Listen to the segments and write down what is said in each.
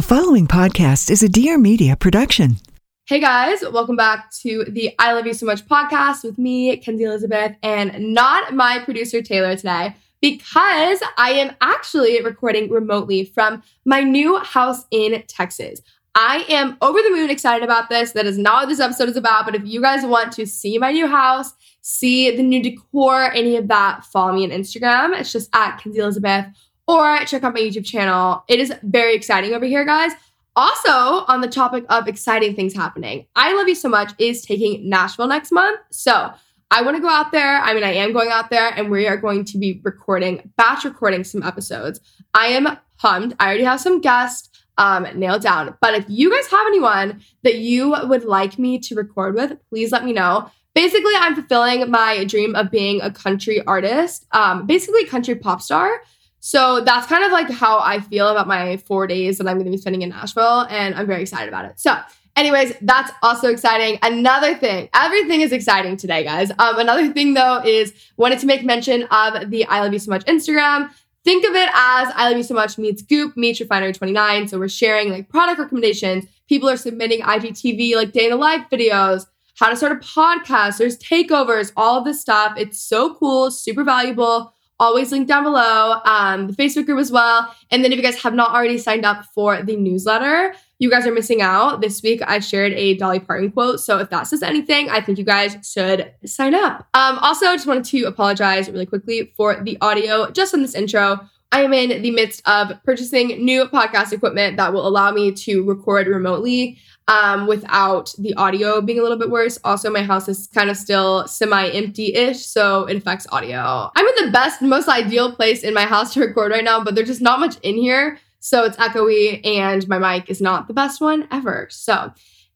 The following podcast is a Dear Media production. Hey guys, welcome back to the I Love You So Much podcast with me, Kenzie Elizabeth, and not my producer Taylor today because I am actually recording remotely from my new house in Texas. I am over the moon excited about this. That is not what this episode is about, but if you guys want to see my new house, see the new decor, any of that, follow me on Instagram. It's just at Kenzie Elizabeth or check out my YouTube channel. It is very exciting over here, guys. Also, on the topic of exciting things happening, I Love You So Much is taking Nashville next month. So I want to go out there. I mean, I am going out there and we are going to be recording, batch recording some episodes. I am pumped. I already have some guests um, nailed down. But if you guys have anyone that you would like me to record with, please let me know. Basically, I'm fulfilling my dream of being a country artist, um, basically country pop star. So that's kind of like how I feel about my four days that I'm going to be spending in Nashville, and I'm very excited about it. So, anyways, that's also exciting. Another thing, everything is exciting today, guys. Um, another thing though is wanted to make mention of the I Love You So Much Instagram. Think of it as I Love You So Much meets Goop meets Refinery 29. So we're sharing like product recommendations. People are submitting IGTV like day in the life videos, how to start a podcast. There's takeovers, all of this stuff. It's so cool, super valuable always linked down below, um, the Facebook group as well. And then if you guys have not already signed up for the newsletter, you guys are missing out. This week I shared a Dolly Parton quote. So if that says anything, I think you guys should sign up. Um, also, just wanted to apologize really quickly for the audio just on this intro. I am in the midst of purchasing new podcast equipment that will allow me to record remotely um, without the audio being a little bit worse. Also, my house is kind of still semi empty ish, so it affects audio. I'm in the best, most ideal place in my house to record right now, but there's just not much in here. So it's echoey, and my mic is not the best one ever. So,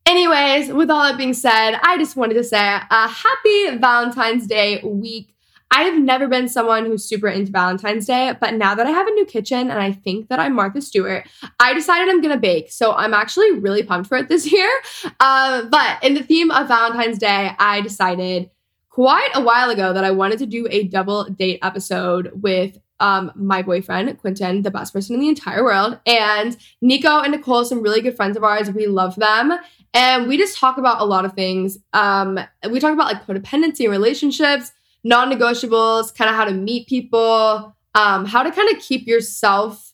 anyways, with all that being said, I just wanted to say a happy Valentine's Day week I have never been someone who's super into Valentine's Day, but now that I have a new kitchen and I think that I'm Martha Stewart, I decided I'm gonna bake. So I'm actually really pumped for it this year. Uh, but in the theme of Valentine's Day, I decided quite a while ago that I wanted to do a double date episode with um, my boyfriend, Quinton, the best person in the entire world, and Niko and Nicole, some really good friends of ours. We love them. And we just talk about a lot of things. Um, we talk about like codependency and relationships non negotiables, kind of how to meet people, um, how to kind of keep yourself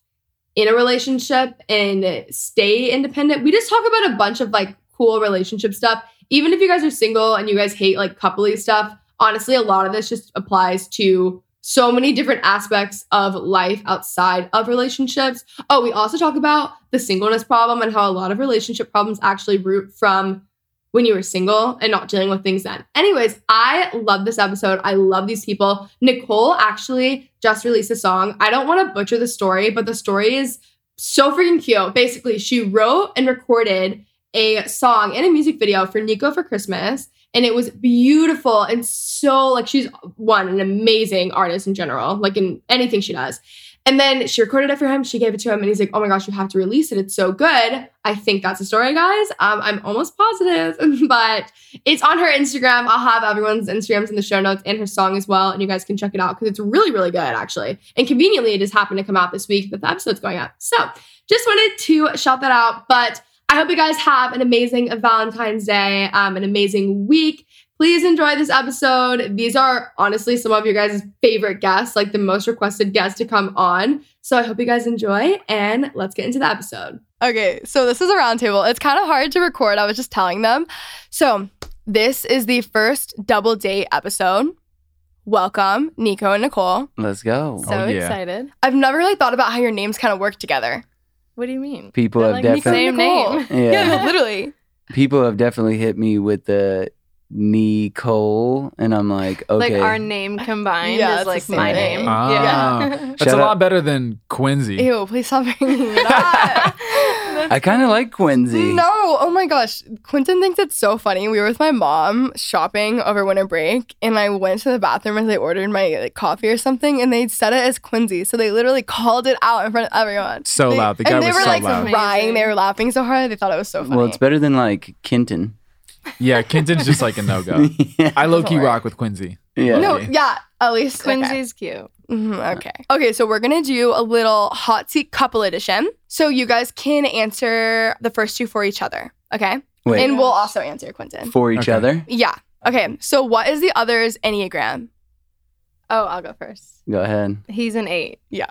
in a relationship and stay independent. We just talk about a bunch of like cool relationship stuff. Even if you guys are single and you guys hate like coupley stuff, honestly, a lot of this just applies to so many different aspects of life outside of relationships. Oh, we also talk about the singleness problem and how a lot of relationship problems actually root from when you were single and not dealing with things then. Anyways, I love this episode. I love these people. Nicole actually just released a song. I don't want to butcher the story, but the story is so freaking cute. Basically, she wrote and recorded a song and a music video for Niko for Christmas. And it was beautiful and so like she's one, an amazing artist in general, like in anything she does. And then she recorded it for him. She gave it to him, and he's like, "Oh my gosh, you have to release it. It's so good." I think that's the story, guys. Um, I'm almost positive, but it's on her Instagram. I'll have everyone's Instagrams in the show notes and her song as well, and you guys can check it out because it's really, really good, actually. And conveniently, it just happened to come out this week that the episode's going up. So, just wanted to shout that out. But I hope you guys have an amazing Valentine's Day, um, an amazing week. Please enjoy this episode. These are honestly some of your guys' favorite guests, like the most requested guests to come on. So I hope you guys enjoy and let's get into the episode. Okay, so this is a roundtable. It's kind of hard to record. I was just telling them. So this is the first double date episode. Welcome, Niko and Nicole. Let's go. So Oh, yeah. excited. I've never really thought about how your names kind of work together. What do you mean? People They're have like definitely Same name. yeah. Yeah, literally. People have definitely hit me with the Nicole, and I'm like, okay. Like our name combined Yeah, is like my same. name. Ah. Yeah. That's Shout a out- lot better than Quincy. Ew, please stop bringing it up. I kind of like Quincy. No, oh my gosh. Quinton thinks it's so funny. We were with my mom shopping over winter break, and I went to the bathroom as I ordered my like, coffee or something, and they said it as Quincy. So they literally called it out in front of everyone. So They- loud. The guy and they was were so like loud. crying. They were laughing so hard. They thought it was so funny. Well, it's better than like Kenton. Yeah, Kenton's just like a no go. yeah. I low key rock with Quincy. Yeah. No, yeah, at least okay. Quincy's cute. Mhm, okay. Okay, so we're gonna do a little hot seat couple edition. So you guys can answer the first two for each other. Okay. Wait, And we'll also answer Quinton. for each Okay. other? Yeah. Okay. So what is the other's Enneagram? Oh, I'll go first. Go ahead. He's an eight. Yeah.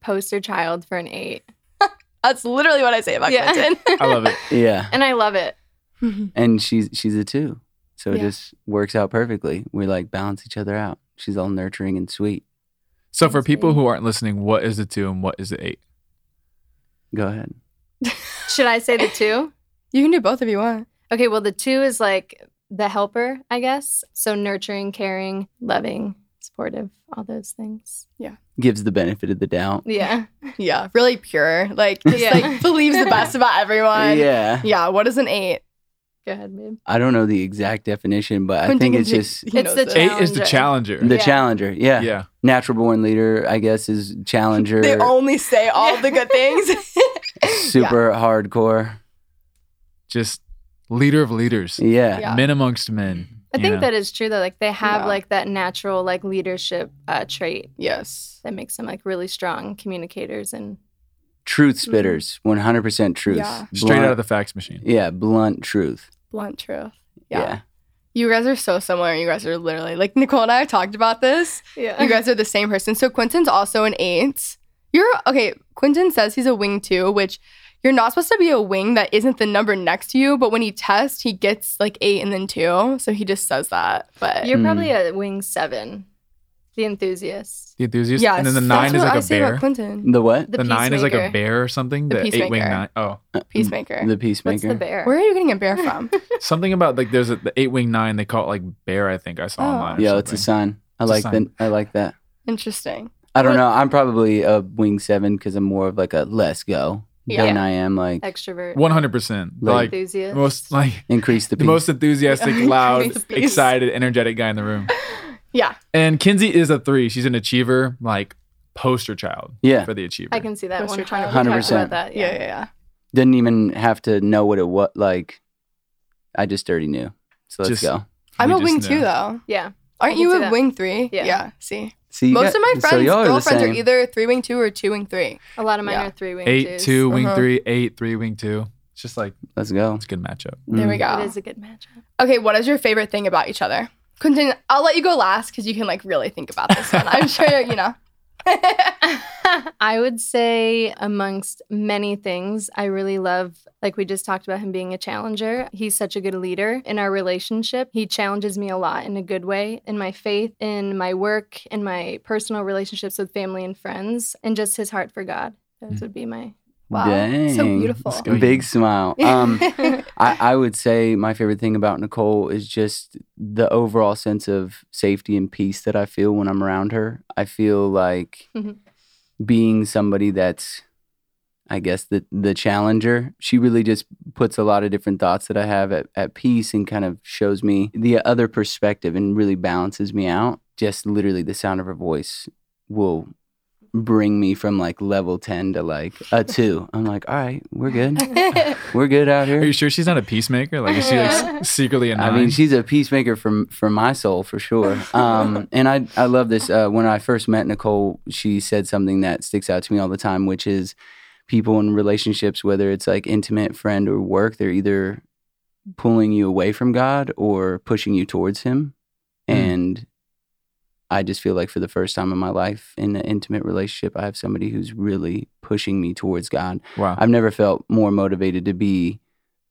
Poster child for an eight. That's literally what I say about Yeah. Quinton. I love it. Yeah. And I love it. Mm-hmm. And she's she's a two. So it just works out perfectly. We like balance each other out. She's all nurturing and sweet. So for people sweet. who aren't listening, what is the two and what is the eight? Go ahead. Should I say the two? you can do both if you want. Okay, well, the two is like the helper, I guess. So nurturing, caring, loving, supportive, all those things. Yeah. Gives the benefit of the doubt. Yeah. Yeah. Really pure. Like just Yeah. like believes the best about everyone. Yeah. Yeah. What is an eight? Go ahead, babe. I don't know the exact definition, but I think it's just he It's knows the this. cha- Eight is the challenger. the Yeah. challenger. Yeah. yeah. Natural born leader, I guess, is challenger. They only say all the good things. super hardcore. Just leader of leaders. Yeah. Yeah. Men amongst men. I you think know? that is true though. Like they have Yeah. like that natural like leadership uh, trait yes. that makes them like really strong communicators and Truth spitters. 100% truth. Yeah. straight Blunt- out of the fax machine. Yeah, blunt truth. Blunt truth. Yeah. Yeah. You guys are so similar. You guys are literally like Nicole and I talked about this. yeah. You guys are the same person. So Quinton's also an eight. You're okay. Quinton says he's a wing two, which you're not supposed to be a wing that isn't the number next to you. But when he tests, he gets like eight and then two. So he just says that. But You're Mm. probably a wing seven, the enthusiast. The enthusiast. yeah, and then the that's nine is what like I a say bear. about Quinton, The what? The, The, nine is like a peacemaker. bear or something. The The, eight wing peacemaker. nine. Oh, uh, mm, peacemaker. The What's peacemaker. the bear? Where are you getting a bear from? something about like there's a the eight wing nine. They call it like bear. I think I saw Oh. online. or Yeah, it's a something. sign. I It's a like sign. that. I like that. Interesting. I don't What- know. I'm probably a wing seven because I'm more of like a let's go Yeah. than I am like Extrovert. One hundred percent. Like- Like enthusiast. most like increase the the peace. most enthusiastic, Yeah. loud, peace. excited, energetic guy in the room. Yeah. And Kenzie is a three. She's an achiever, like poster child. Yeah. For the achiever. I can see that Poster one. child. We talked 100%. about that. Yeah. Yeah. Yeah. Yeah. Didn't even have to know what it was like. I just already knew. So let's Just- go. I'm a wing know. two though. Yeah. Aren't you a that. wing three? Yeah. Yeah. See, See, most got- of my friends' y'all are girlfriends are either three wing two or two wing three. A lot of mine Yeah. are three wing eight, twos. two, wing Uh-huh. three, eight, three, wing two. It's just like Let's go. it's a good matchup. There we Mm. go. It is a good matchup. Okay, what is your favorite thing about each other? Quinton, I'll let you go last because you can like really think about this one. I'm sure you know. I would say, amongst many things, I really love, like we just talked about him being a challenger. He's such a good leader in our relationship. He challenges me a lot in a good way in my faith, in my work, in my personal relationships with family and friends, and just his heart for God. Those mm. would be my. Wow, Dang. so beautiful. Big smile. Um, I, I would say my favorite thing about Nicole is just the overall sense of safety and peace that I feel when I'm around her. I feel like Mhm. being somebody that's, I guess, the, the challenger. She really just puts a lot of different thoughts that I have at, at peace and kind of shows me the other perspective and really balances me out. Just literally the sound of her voice will bring me from like level 10 to like a 2. I'm like, all right, we're good. We're good out here. Are you sure she's not a peacemaker? Like is she like secretly a I nine? mean, she's a peacemaker from for my soul for sure. Um, and I I love this. Uh, when I first met Nicole, she said something that sticks out to me all the time, which is people in relationships, whether it's like intimate, friend, or work, they're either pulling you away from God or pushing you towards Him. Mm. And I just feel like for the first time in my life, in an intimate relationship, I have somebody who's really pushing me towards God. wow. I've never felt more motivated to be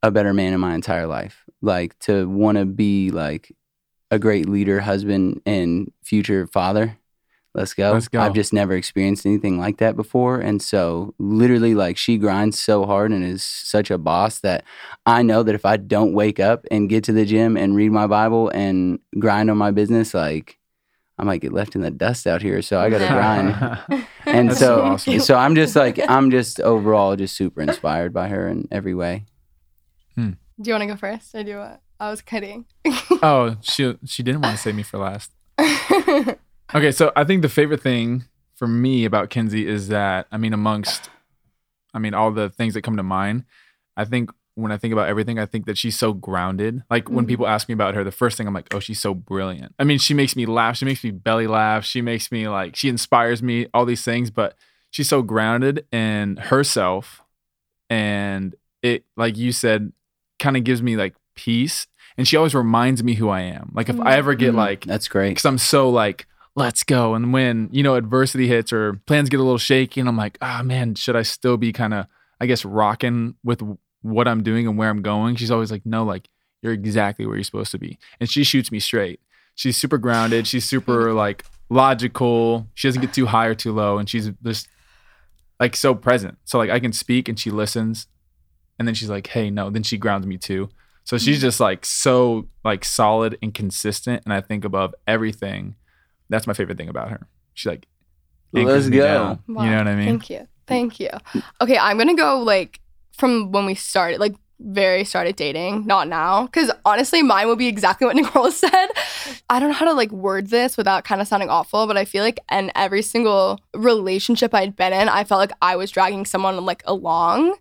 a better man in my entire life. Like to want to be like a great leader, husband, and future father. Let's go. Let's go. I've just never experienced anything like that before. And so, literally, like, she grinds so hard and is such a boss that I know that if I don't wake up and get to the gym and read my Bible and grind on my business, like, I might get left in the dust out here. So, I got to grind. And That's so, so awesome. so I'm just like, I'm just overall just super inspired by her in every way. Hmm. Do you want to go first? I do. What? I was kidding. oh, she she didn't want to save me for last. Okay, so I think the favorite thing for me about Kenzie is that I mean, amongst, I mean, all the things that come to mind, I think when I think about everything, I think that she's so grounded. Like when Mhm. people ask me about her, the first thing I'm like, oh, she's so brilliant. I mean, she makes me laugh. She makes me belly laugh. She makes me like, she inspires me, all these things, but she's so grounded in herself. And it, like you said, kind of gives me like peace. And she always reminds me who I am. Like if I ever get Mm, like, that's great. because I'm so like, let's go. And when, you know, adversity hits or plans get a little shaky, and I'm like, ah, man, should I still be kind of, I guess, rocking with what I'm doing and where I'm going? She's always like, no, like, you're exactly where you're supposed to be. And she shoots me straight. She's super grounded. She's super like logical. She doesn't get too high or too low. And she's just like so present. So like I can speak and she listens. And then she's like, hey, no. Then she grounds me too. So she's mm-hmm. just like so like solid and consistent. And I think above everything, that's my favorite thing about her. She's like, Let's go. down. Wow. You know what I mean? Thank you. Thank you. Okay, I'm gonna go like from when we started, like very started dating, not now. Cause honestly, mine would be exactly what Nicole said. I don't know how to like word this without kind of sounding awful, but I feel like in every single relationship I'd been in, I felt like I was dragging someone like along.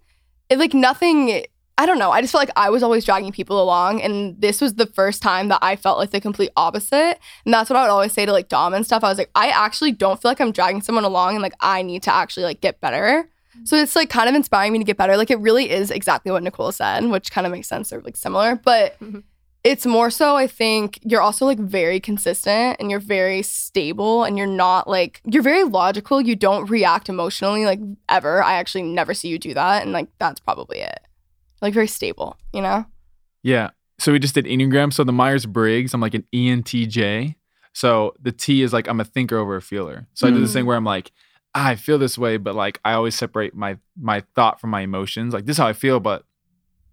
It like nothing I don't know. I just felt like I was always dragging people along. And this was the first time that I felt like the complete opposite. And that's what I would always say to like Dom and stuff. I was like, I actually don't feel like I'm dragging someone along and like I need to actually like get better. So it's like kind of inspiring me to get better. Like it really is exactly what Nicole said, which kind of makes sense. They're like similar. But Mhm. it's more so I think you're also like very consistent and you're very stable and you're not like you're very logical. You don't react emotionally like ever. I actually never see you do that. And like that's probably it like very stable, you know? Yeah. So we just did Enneagram. So the Myers Briggs, I'm like an ENTJ. So the T is like I'm a thinker over a feeler. So I do this Mm. thing where I'm like, "Ah, I feel this way, but like I always separate my my thought from my emotions. Like this is how I feel, but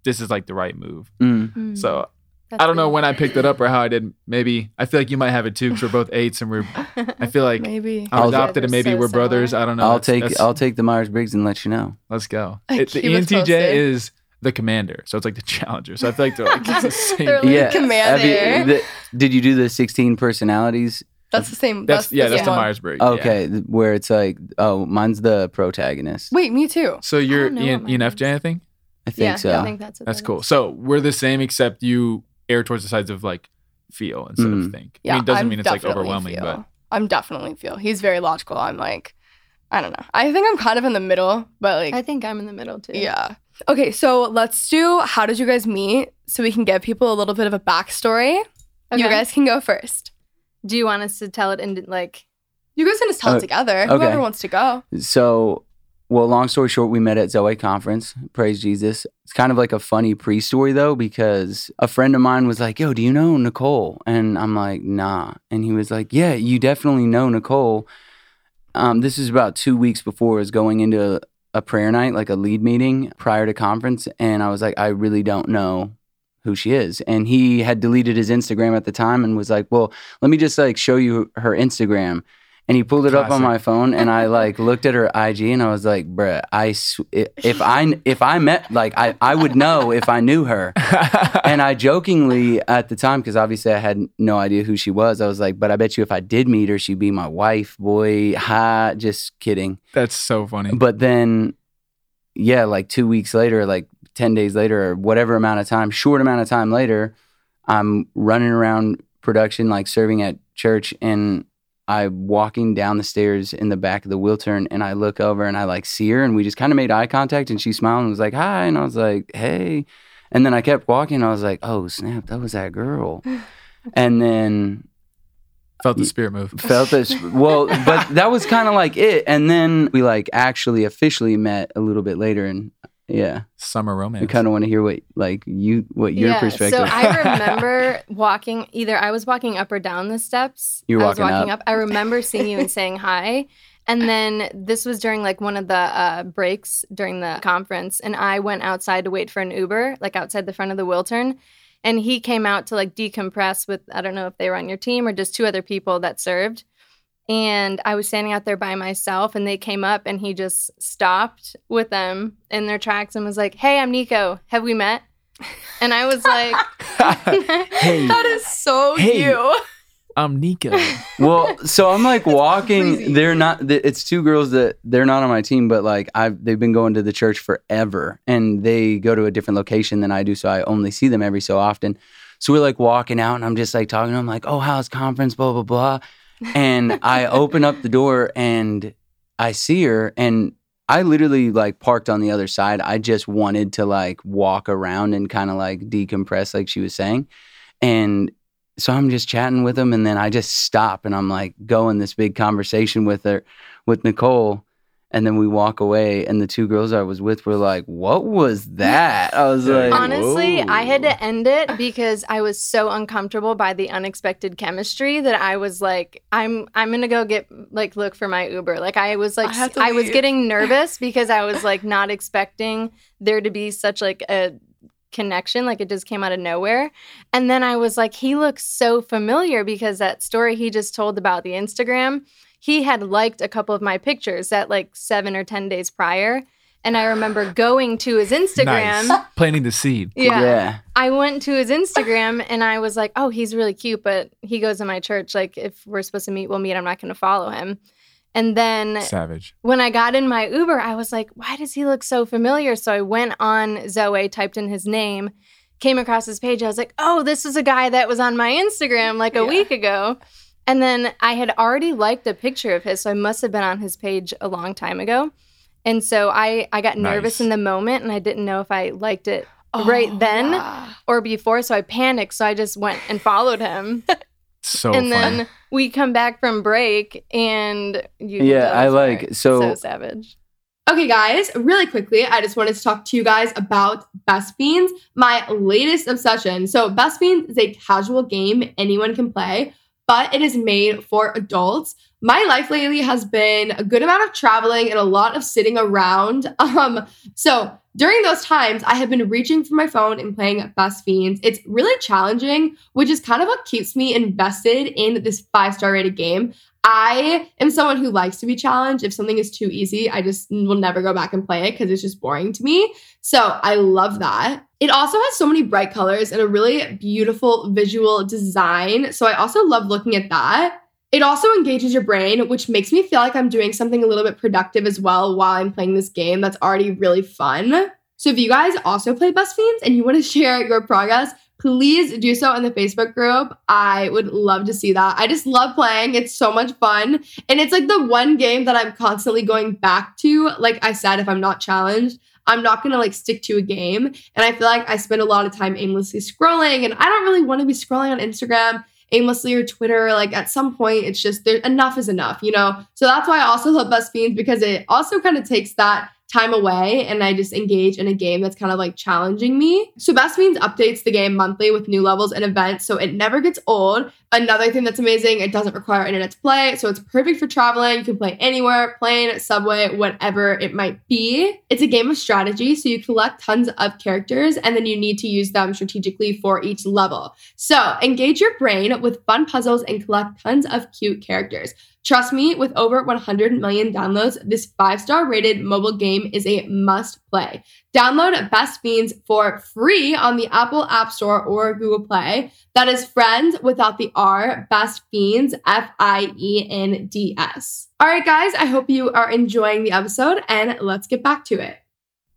this is like the right move. Mm. Mm, So that's I don't know when I picked it up or how I did. Maybe I feel like you might have it too because we're both eights and we're. I feel like Maybe. I'm I'll- adopted and You guys are maybe so we're brothers. I don't know. I'll That's- take that's- I'll take the Myers Briggs and let you know. Let's go. Keep It, the ENTJ posted. is the commander, so it's like the challenger. So I feel like they're like it's the same. They're like Yeah. commander. You- the- did you do the 16 personalities? That's the same. That's, That's, yeah, that's same the one. Myers Briggs. Okay, th- where it's like, oh, mine's the protagonist. Wait, me too. So you're don't know EN, ENFJ, I think. I think yeah, so. I think that's what That's that cool. is. So we're the same, except you err towards the sides of like feel instead Mm. of think. Yeah, I mean, it doesn't I'm mean it's like overwhelming, feel. but I'm definitely feel. He's very logical. I'm like, I don't know. I think I'm kind of in the middle, but like, I think I'm in the middle too. yeah. Okay, so let's do how did you guys meet so we can give people a little bit of a backstory. You guys can go first. Do you want us to tell it in like? You guys can just tell Oh, it together. okay. Whoever wants to go. So, well, long story short, we met at Zoe Conference. Praise Jesus. It's kind of like a funny pre story, though, because a friend of mine was like, Yo, do you know Nicole? And I'm like, Nah. And he was like, Yeah, you definitely know Nicole. Um, this is about two weeks before I was going into a prayer night, like a lead meeting prior to conference. And I was like, I really don't know who she is. And he had deleted his Instagram at the time and was like, Well, let me just like show you her Instagram. And he pulled it up on my phone, and I like looked at her IG, and I was like, "Bruh, I sw- if I if I met like I I would know if I knew her." And I jokingly at the time, because obviously I had no idea who she was, I was like, "But I bet you if I did meet her, she'd be my wife." Boy, ha, just kidding. that's so funny. But then, yeah, like two weeks later, like 10 days later, or whatever amount of time, short amount of time later, I'm running around production, like serving at church, and I'm walking down the stairs in the back of the Wiltern, and I look over and I like see her, and we just kind of made eye contact, and she smiled and was like, hi. And I was like, hey. And then I kept walking, and I was like, oh, snap, that was that girl. And then Felt the spirit move. felt this well but that was kind of like it and then we like actually officially met a little bit later and yeah Summer romance. i kind of want to hear what like you what your yeah. perspective So I remember walking. Either I was walking up or down the steps. You were I was walking walking up. up. I remember seeing you and saying hi. And then this was during like one of the uh, breaks during the conference, and I went outside to wait for an Uber, like outside the front of the Wiltern. And he came out to like decompress with I don't know if they were on your team or just two other people that served. And I was standing out there by myself, and they came up, and he just stopped with them in their tracks and was like, "Hey, I'm Niko. Have we met?" And I was like, Hey. That is so Hey. you. I'm Niko. Well, so I'm like walking. Crazy. They're not. It's two girls that they're not on my team, but like I've they've been going to the church forever, and they go to a different location than I do, so I only see them every so often. So we're like walking out, and I'm just like talking to them, like, "Oh, how's conference?" Blah blah blah. And I open up the door, and I see her, and I literally like parked on the other side. I just wanted to like walk around and kind of like decompress, like she was saying, and so I'm just chatting with him, and then I just stop, and I'm like going this big conversation with her, with Nicole, and then we walk away, and the two girls I was with were like, "What was that?" I was like, Honestly, I had to end it because I was so uncomfortable by the unexpected chemistry that I was like, I'm I'm gonna go get like look for my Uber. Like I was like I I was getting nervous because I was like not expecting there to be such like a connection like it just came out of nowhere and then i was like he looks so familiar because that story he just told about the instagram he had liked a couple of my pictures that like seven or ten days prior and i remember going to his instagram Nice. Planting the seed. yeah. yeah, I went to his Instagram and I was like, oh, he's really cute, but he goes to my church. Like, if we're supposed to meet, we'll meet. I'm not going to follow him. And then Savage. when I got in my Uber, I was like, why does he look so familiar? So I went on Zoe, typed in his name, came across his page. I was like, oh, this is a guy that was on my Instagram like a Yeah. week ago. And then I had already liked a picture of his, so I must have been on his page a long time ago. And so I, I got nervous Nice. in the moment and I didn't know if I liked it oh, right Oh, then yeah. or before. So I panicked. So I just went and followed him. So and funny. then we come back from break and you Yeah, I like- story. so- so savage. Okay, guys, really quickly, I just wanted to talk to you guys about Best Fiends, my latest obsession. So, Best Fiends is a casual game anyone can play, but it is made for adults. My life lately has been a good amount of traveling and a lot of sitting around. Um, so during those times, I have been reaching for my phone and playing Best Fiends. It's really challenging, which is kind of what keeps me invested in this five star rated game. I am someone who likes to be challenged. If something is too easy, I just will never go back and play it because it's just boring to me. So I love that. It also has so many bright colors and a really beautiful visual design. So I also love looking at that. It also engages your brain, which makes me feel like I'm doing something a little bit productive as well while I'm playing this game that's already really fun. So if you guys also play Best Fiends and you want to share your progress, please do so in the Facebook group. I would love to see that. I just love playing. It's so much fun. And it's like the one game that I'm constantly going back to. Like I said, if I'm not challenged, I'm not gonna like stick to a game. And I feel like I spend a lot of time aimlessly scrolling, and I don't really want to be scrolling on Instagram aimlessly or Twitter. Like at some point, it's just there enough is enough, you know? So that's why I also love Best Fiends because it also kind of takes that time away and I just engage in a game that's kind of like challenging me. So Best Fiends updates the game monthly with new levels and events, so it never gets old. Another thing that's amazing, it doesn't require internet to play, so it's perfect for traveling. You can play anywhere, plane, subway, whatever it might be. It's a game of strategy, so you collect tons of characters and then you need to use them strategically for each level. So engage your brain with fun puzzles and collect tons of cute characters. Trust me, with over 100 million downloads, this five star rated mobile game is a must play. Download Best Fiends for free on the Apple App Store or Google Play. That is friends without the R, Best Fiends, F I E N D S. All right, guys, I hope you are enjoying the episode and let's get back to it.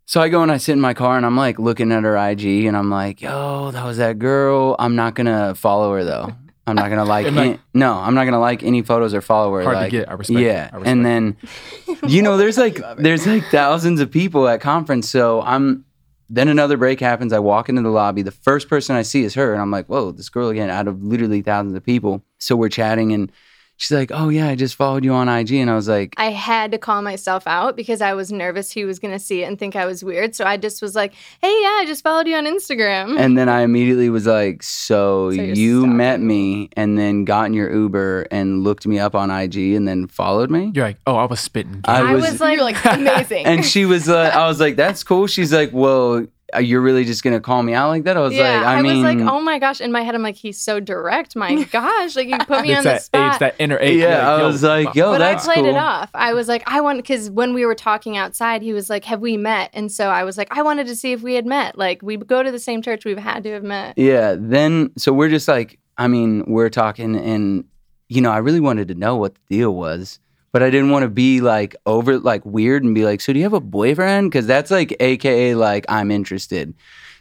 So I go and I sit in my car and I'm like looking at her IG and I'm like, yo, that was that girl. I'm not gonna follow her though. I'm not gonna like, like- any- no, I'm not gonna like any photos or follow her. Hard like, to get. I respect. yeah, I respect and then you know, there's like there's like thousands of people at conference. So I'm then another break happens. I walk into the lobby. The first person I see is her, and I'm like, whoa, this girl again out of literally thousands of people. So we're chatting, and she's like, oh yeah, I just followed you on IG, and I was like, I had to call myself out because I was nervous he was going to see it and think I was weird. So I just was like, hey, yeah, I just followed you on Instagram. And then I immediately was like, "So, So you're stalking met me. me and then got in your Uber and looked me up on IG and then followed me?" you're like, oh, I was spitting. I I was- was like, You're like amazing. And she was, uh, I was like, "That's cool." She's like, "Well, Uh, you're really just gonna call me out like that?" I was yeah, like, "I, I, mean, was like, oh my gosh. In my head, I'm like, he's so direct. My gosh, like you put me it's on the that. spot. It's that inner ache. Yeah, You're I was like, wow. yo, but that's I played it off. I was like, I want because when we were talking outside, he was like, "Have we met?" And so I was like, I wanted to see if we had met. Like we go to the same church, we've had to have met. Yeah. Then, so we're just like, I mean, we're talking, and you know, I really wanted to know what the deal was, but I didn't want to be like over like weird and be like, so do you have a boyfriend? Because that's like AKA like I'm interested.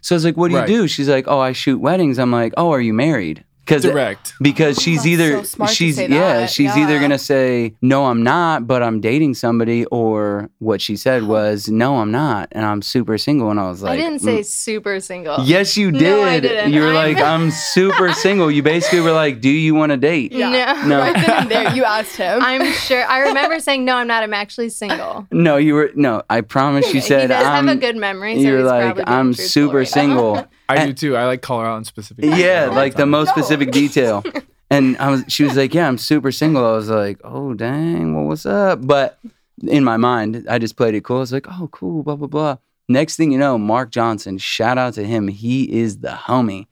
So I was like, what do Right. you do? She's like, oh, I shoot weddings. I'm like, oh, are you married? Because Direct. because she's That's either so smart to she's yeah she's either gonna say no i'm not but i'm dating somebody or what she said was no i'm not and i'm super single and i was like I didn't say "Mm." super single. yes you did No, you were I'm- like i'm super single you basically were like do you want to date Yeah. No. No. Right then and there, you asked him. I'm sure. I remember saying, no, I'm not. I'm actually single. no you were no i promise you said he does i'm have a good memory. So you're like i'm truthful super right single I And- do too. I like call her out in specific. yeah like the time. most No. specific detail and i was she was like yeah i'm super single i was like oh dang well what's up but in my mind i just played it cool i was like oh cool blah blah blah next thing you know mark johnson shout out to him he is the homie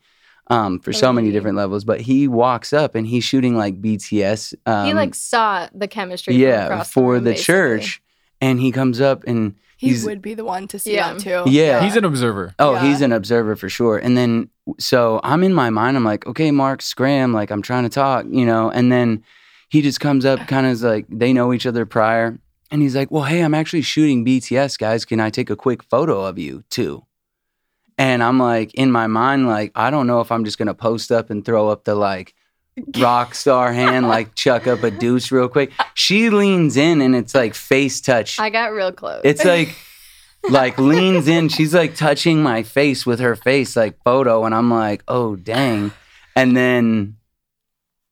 um, for so many different levels but he walks up and he's shooting like bts um, he like saw the chemistry. from yeah across for room, the church and he comes up and he he's would be the one to see Yeah. that too. Yeah. He's an observer. Oh, Yeah. he's an observer for sure. And then, so I'm in my mind, I'm like, okay, Mark, scram, like I'm trying to talk, you know. And then he just comes up, kind of like they know each other prior. And he's like, well, hey, I'm actually shooting BTS, guys. Can I take a quick photo of you too? And I'm like, in my mind, like, I don't know if I'm just going to post up and throw up the like, rock star hand, like chuck up a deuce real quick. She leans in and it's like face touch. I got real close. It's like like leans in. She's like touching my face with her face, like photo, and I'm like, oh dang. And then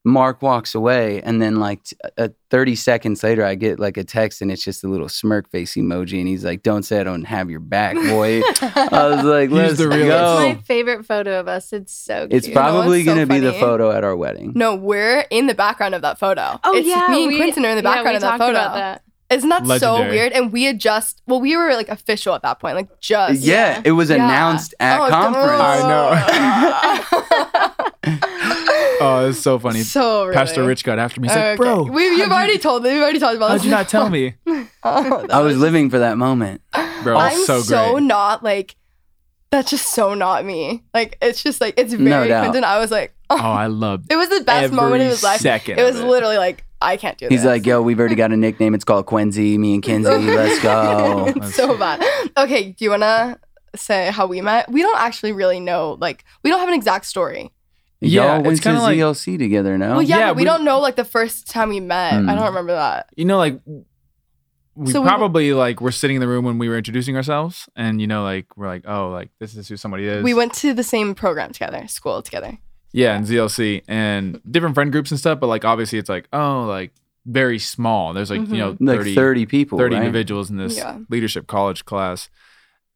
Mark walks away, and then like t- uh, 30 seconds later, I get like a text, and it's just a little smirk face emoji, and he's like, "Don't say I don't have your back, boy." I was like, He's "Let's the realest. go." it's my favorite photo of us. It's so cute. It's You know probably so gonna be the photo at our wedding. No, we're in the background of that photo. Oh it's yeah, me and we- Quinton are in the yeah, background we of that photo. About that. Isn't that so weird? And we had just well, we were like official at that point, like just yeah, it was Yeah. announced at Oh, conference. I know. Oh, it's so funny. so really. Pastor Rich got after me. He's like, Okay. bro, we, you've already told me. We've already talked about how'd this. you not tell me? Oh, I was living for that moment. Bro, I'm it's so so, not like. That's just so not me. Like it's just like it's very No doubt. Quinton. I was like, Oh, I loved it It was the best every moment of his life. second It was it. literally like I can't do He's this. like, yo, we've already got a nickname. It's called Quincy. Me and Kenzie. Let's go. it's so bad. Okay, do you wanna say how we met? We don't actually really know. Like we don't have an exact story. Yeah, Y'all went it's to kinda like- ZLC together, no? Well, yeah, Yeah, but we, we- don't know like the first time we met. Hmm. I don't remember that. you know, like we So we- probably like were sitting in the room when we were introducing ourselves, and you know, like we're like, oh, like this is who somebody is. We went to the same program together, school together. yeah, in ZLC and different friend groups and stuff, but like obviously it's like, oh, like very small. There's like you know like 30, 30, people, 30 right? individuals in this Yeah. leadership college class,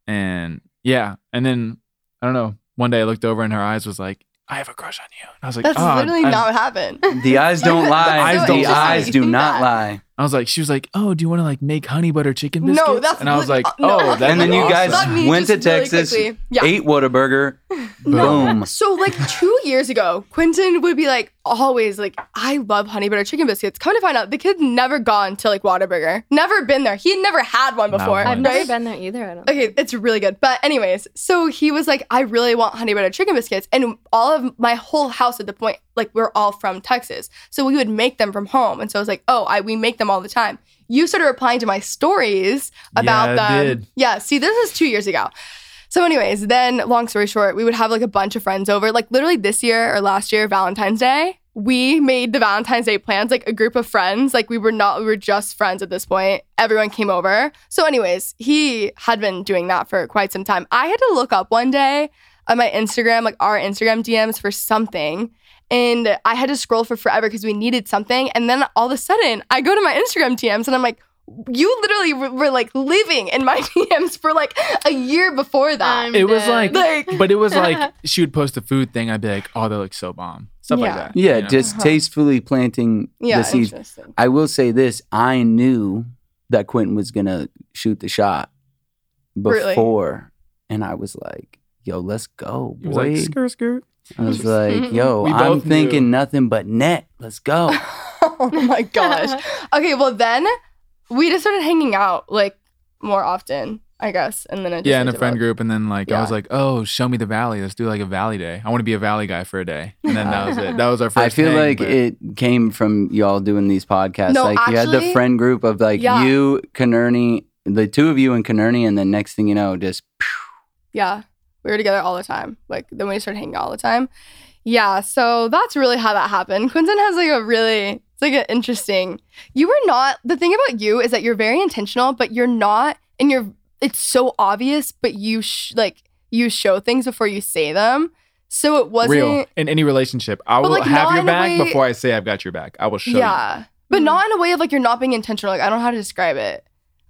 and yeah, and then I don't know. One day I looked over and her eyes was like, I have a crush on you. And I was like, That's "Oh, literally I- not what happened. The eyes don't lie. eyes the don't lie. eyes do not that? lie. I was like, she was like, oh, do you want to like make honey butter chicken biscuits? No, biscuits? that's and I was li- like, uh, no. oh, that's And then you awesome. guys Let went to just really Texas, quickly- Yeah. ate Whataburger. No. Boom. So like two years ago, Quinton would be like always like, I love honey butter chicken biscuits. Come to find out, the kid never gone to like Whataburger. Never been there. He had never had one before. once. I've never right? been there either. I don't. Okay, it's really good. But anyways, so he was like, I really want honey butter chicken biscuits. And all of my whole house at the point, like we're all from Texas. So we would make them from home. And so I was like, oh, I we make them all the time. You started replying to my stories about Yeah, them. did. Yeah, see, this is two years ago. So, anyways, then long story short, we would have like a bunch of friends over. Like literally this year or last year, Valentine's Day, we made the Valentine's Day plans, like a group of friends. Like we were not, we were just friends at this point. Everyone came over. So, anyways, he had been doing that for quite some time. I had to look up one day on my Instagram, like our Instagram DMs for something. And I had to scroll for forever because we needed something. And then all of a sudden, I go to my Instagram DMs and I'm like, you literally were, were like living in my DMs for like a year before that. I'm It was like, Like- but it was like she would post a food thing. I'd be like, oh, they look so bomm. Stuff like that. Yeah, you know? just Uh-huh. tastefully planting yeah, the seeds. I will say this: I knew that Quinton was gonna shoot the shot Really? before, and I was like, "Yo, let's go, He was boy." like, skirt, skirt. I was like, "Yo, I'm both knew. thinking nothing but net. Let's go." oh my gosh. Okay, well then we just started hanging out like more often. I guess. And then it just yeah, in a friend developed. group, and then like I was like, "Oh, show me the valley. Let's do like a valley day. I want to be a valley guy for a day." And then that was it. That was our first. I feel hang, like but- it came from y'all doing these podcasts. No, like you had the friend group of like Yeah. you, Canerney, the two of you and Canerney, and then next thing you know, just Yeah. We were together all the time. Like then we started hanging out all the time. Yeah. So that's really how that happened. Quinton has like a really it's like an interesting you were not the thing about you is that you're very intentional, but you're not and you're it's so obvious, but you sh- like you show things before you say them. So it wasn't real in any relationship. I will like, have your back way- before I say I've got your back. I will show you. Yeah. But Mm. not in a way of like you're not being intentional. Like I don't know how to describe it.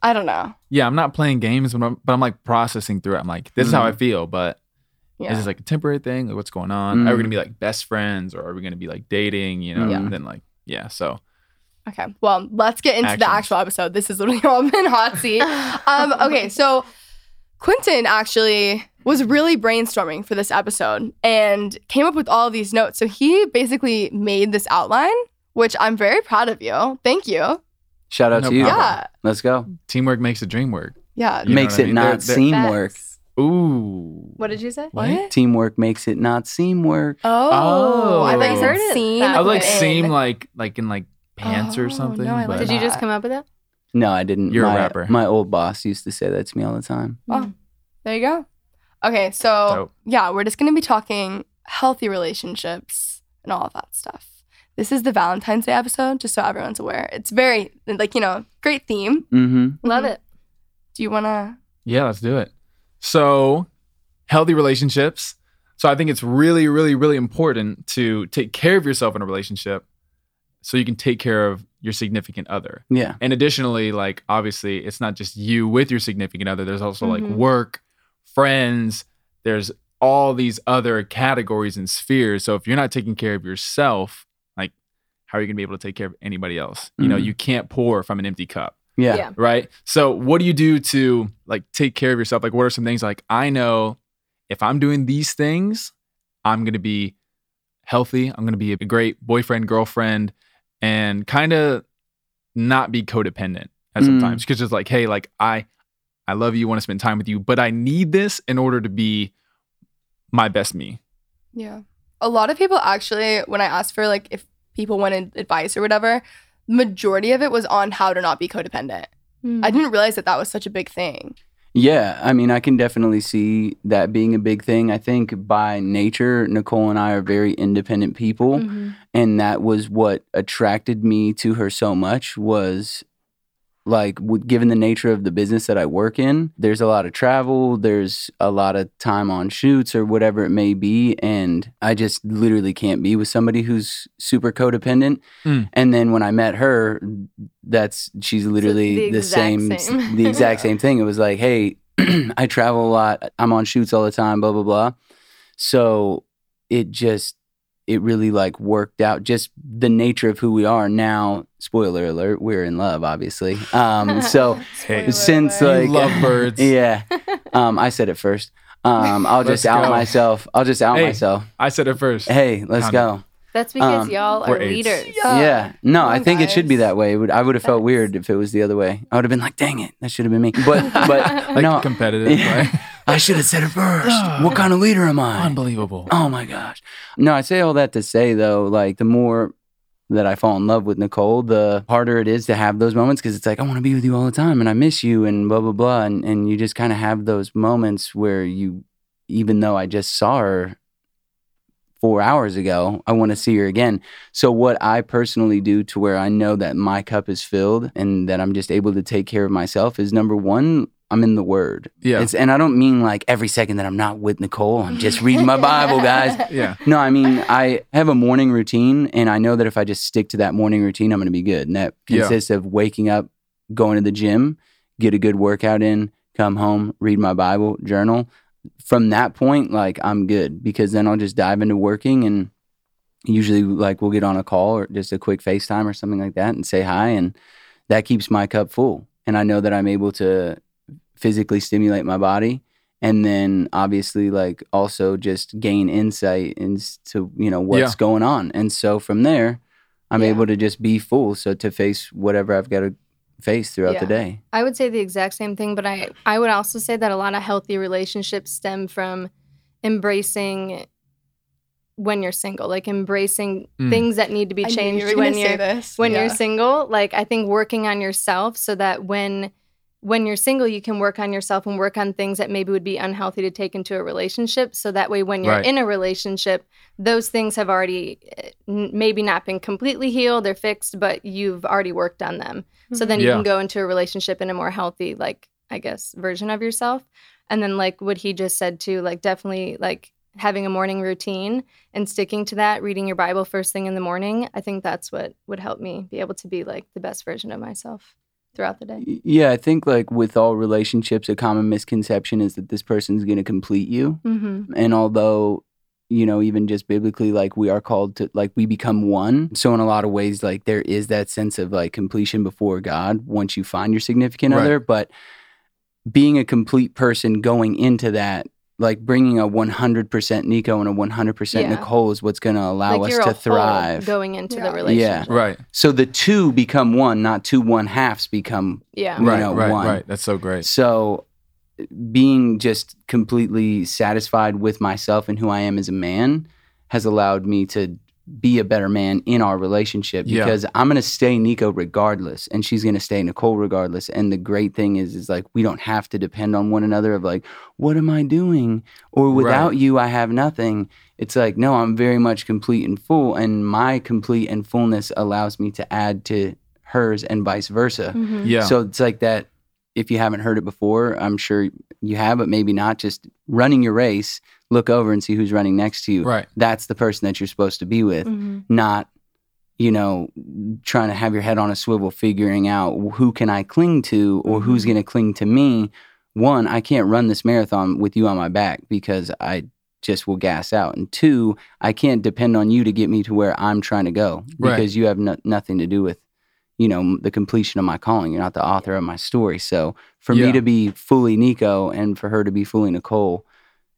I don't know. Yeah, I'm not playing games, but I'm, but I'm like processing through it. I'm like, this is how I feel, but Yeah. is this like a temporary thing? Like, what's going on? Are Mm. we gonna be like best friends, or are we gonna be like dating? You know, Yeah. and then like, yeah. So Okay. Well, let's get into the actual episode. This is literally all been hot seat. Um, okay, so Quinton actually was really brainstorming for this episode and came up with all of these notes. So he basically made this outline, which I'm very proud of you. Thank you. Shout out No to you. problem. Yeah. Let's go. teamwork makes the dream work. Yeah. You know Makes what I it mean? not They're- they're- seem work. Facts. Ooh. What did you say? What? Teamwork makes it not seem work. Oh, Oh. I thought you oh. Heard said it scene. I was like way. seem like like in like pants Oh, or something. no, I like but Did you just come up with that? No, I didn't. You're a my, rapper. My old boss used to say that to me all the time. Oh, hmm. there you go. Okay, so Dope. yeah, we're just gonna be talking healthy relationships and all of that stuff. This is the Valentine's Day episode, just so everyone's aware. It's very like you know, great theme. Mm-hmm. Love Mhm. it. Do you wanna? Yeah, let's do it. So, healthy relationships. So, I think it's really, really, really important to take care of yourself in a relationship so you can take care of your significant other. Yeah. And additionally, like, obviously, it's not just you with your significant other, there's also like Mhm. work, friends, there's all these other categories and spheres. So, if you're not taking care of yourself, like, how are you going to be able to take care of anybody else? You know, Mhm. you can't pour from an empty cup Yeah. Yeah. right? So what do you do to like take care of yourself? Like what are some things like I know if I'm doing these things, I'm going to be healthy, I'm going to be a great boyfriend, girlfriend and kind of not be codependent at Mm. sometimes because it's like hey, like I I love you, want to spend time with you, but I need this in order to be my best me. Yeah. A lot of people actually, when I ask for like if people wanted advice or whatever, majority of it was on how to not be codependent. Mm. I didn't realize that that was such a big thing. Yeah, I mean, I can definitely see that being a big thing. I think by nature, Nicole and I are very independent people, Mhm. and that was what attracted me to her so much was like with, given the nature of the business that I work in, there's a lot of travel, there's a lot of time on shoots or whatever it may be, and I just literally can't be with somebody who's super codependent. Mm. And then when I met her, that's she's literally the the, exact same, same. the exact same thing. It was like, hey, I travel a lot, I'm on shoots all the time, blah blah blah. So it just it really like worked out just the nature of who we are now. Spoiler alert we're in love obviously. Um so Hey, since alert. like You love birds. yeah. Um i said it first. Um i'll just Let's out go. myself. I'll just out Hey, myself. I said it first. hey let's Count go. That's because Um, y'all we're are eights. leaders. Yeah. yeah. No Come i on, think it should be that way. Would- i would have felt weird if it was the other way. I would have been like dang it that should have been me. But but Like no. competitive, Yeah. I should have said it first what kind of leader am i Unbelievable. Oh my gosh. No, I say all that to say though, like the more that I fall in love with Nicole, the harder it is to have those moments because it's like, I want to be with you all the time and I miss you and blah, blah, blah. And, and you just kind of have those moments where you, even though I just saw her four hours ago, I want to see her again. So, what I personally do to where I know that my cup is filled and that I'm just able to take care of myself is number one, I'm in the Word. Yeah. It's, and I don't mean like every second that I'm not with Nicole, I'm just reading my Bible, guys. yeah. No, I mean, I have a morning routine, and I know that if I just stick to that morning routine, I'm going to be good. And that Yeah. consists of waking up, going to the gym, get a good workout in, come home, read my Bible, journal. From that point, like, I'm good because then I'll just dive into working and usually, like, we'll get on a call or just a quick FaceTime or something like that and say hi. And that keeps my cup full. And I know that I'm able to physically stimulate my body and then obviously like also just gain insight into you know what's Yeah. going on and so from there i'm Yeah. able to just be full so to face whatever i've got to face throughout the day. I would say the exact same thing, but I I would also say that a lot of healthy relationships stem from embracing when you're single, like embracing Mm. things that need to be I knew you changed when you're this. when Yeah. you're single. Like I think working on yourself so that when when you're single, you can work on yourself and work on things that maybe would be unhealthy to take into a relationship. So that way, when you're Right. in a relationship, those things have already eh, n- maybe not been completely healed or fixed, but you've already worked on them. So then you Yeah. can go into a relationship in a more healthy, like, I guess, version of yourself. And then, like what he just said too, like, definitely like having a morning routine and sticking to that, reading your Bible first thing in the morning. I think that's what would help me be able to be like the best version of myself throughout the day. Yeah, I think like with all relationships, a common misconception is that this person's going to complete you. Mm-hmm. And although, you know, even just biblically, like we are called to, like we become one. So in a lot of ways, like there is that sense of like completion before God once you find your significant Right. other. But being a complete person going into that, like bringing a 100% Niko and a 100% Yeah. Nicole is what's going to allow like us you're to a whole thrive. going into Yeah. the relationship. Yeah, right. So the two become one, not two one halves become Yeah. You Right. know, right. one. Right. That's so great. So being just completely satisfied with myself and who I am as a man has allowed me to be a better man in our relationship Yeah. because I'm going to stay Niko regardless and she's going to stay Nicole regardless and the great thing is is like we don't have to depend on one another of like what am I doing or without Right. you I have nothing it's like no I'm very much complete and full and my complete and fullness allows me to add to hers and vice versa Mhm. Yeah. so it's like that. If you haven't heard it before, I'm sure you have, but maybe not. Just running your race, look over and see who's running next to you. right. That's the person that you're supposed to be with, Mhm. not, you know, trying to have your head on a swivel, figuring out who can I cling to or who's Mhm. going to cling to me. One, I can't run this marathon with you on my back because I just will gas out. And two, I can't depend on you to get me to where I'm trying to go Right. because you have no, nothing to do with you know the completion of my calling you're not the author of my story so for Yeah. me to be fully niko and for her to be fully nicole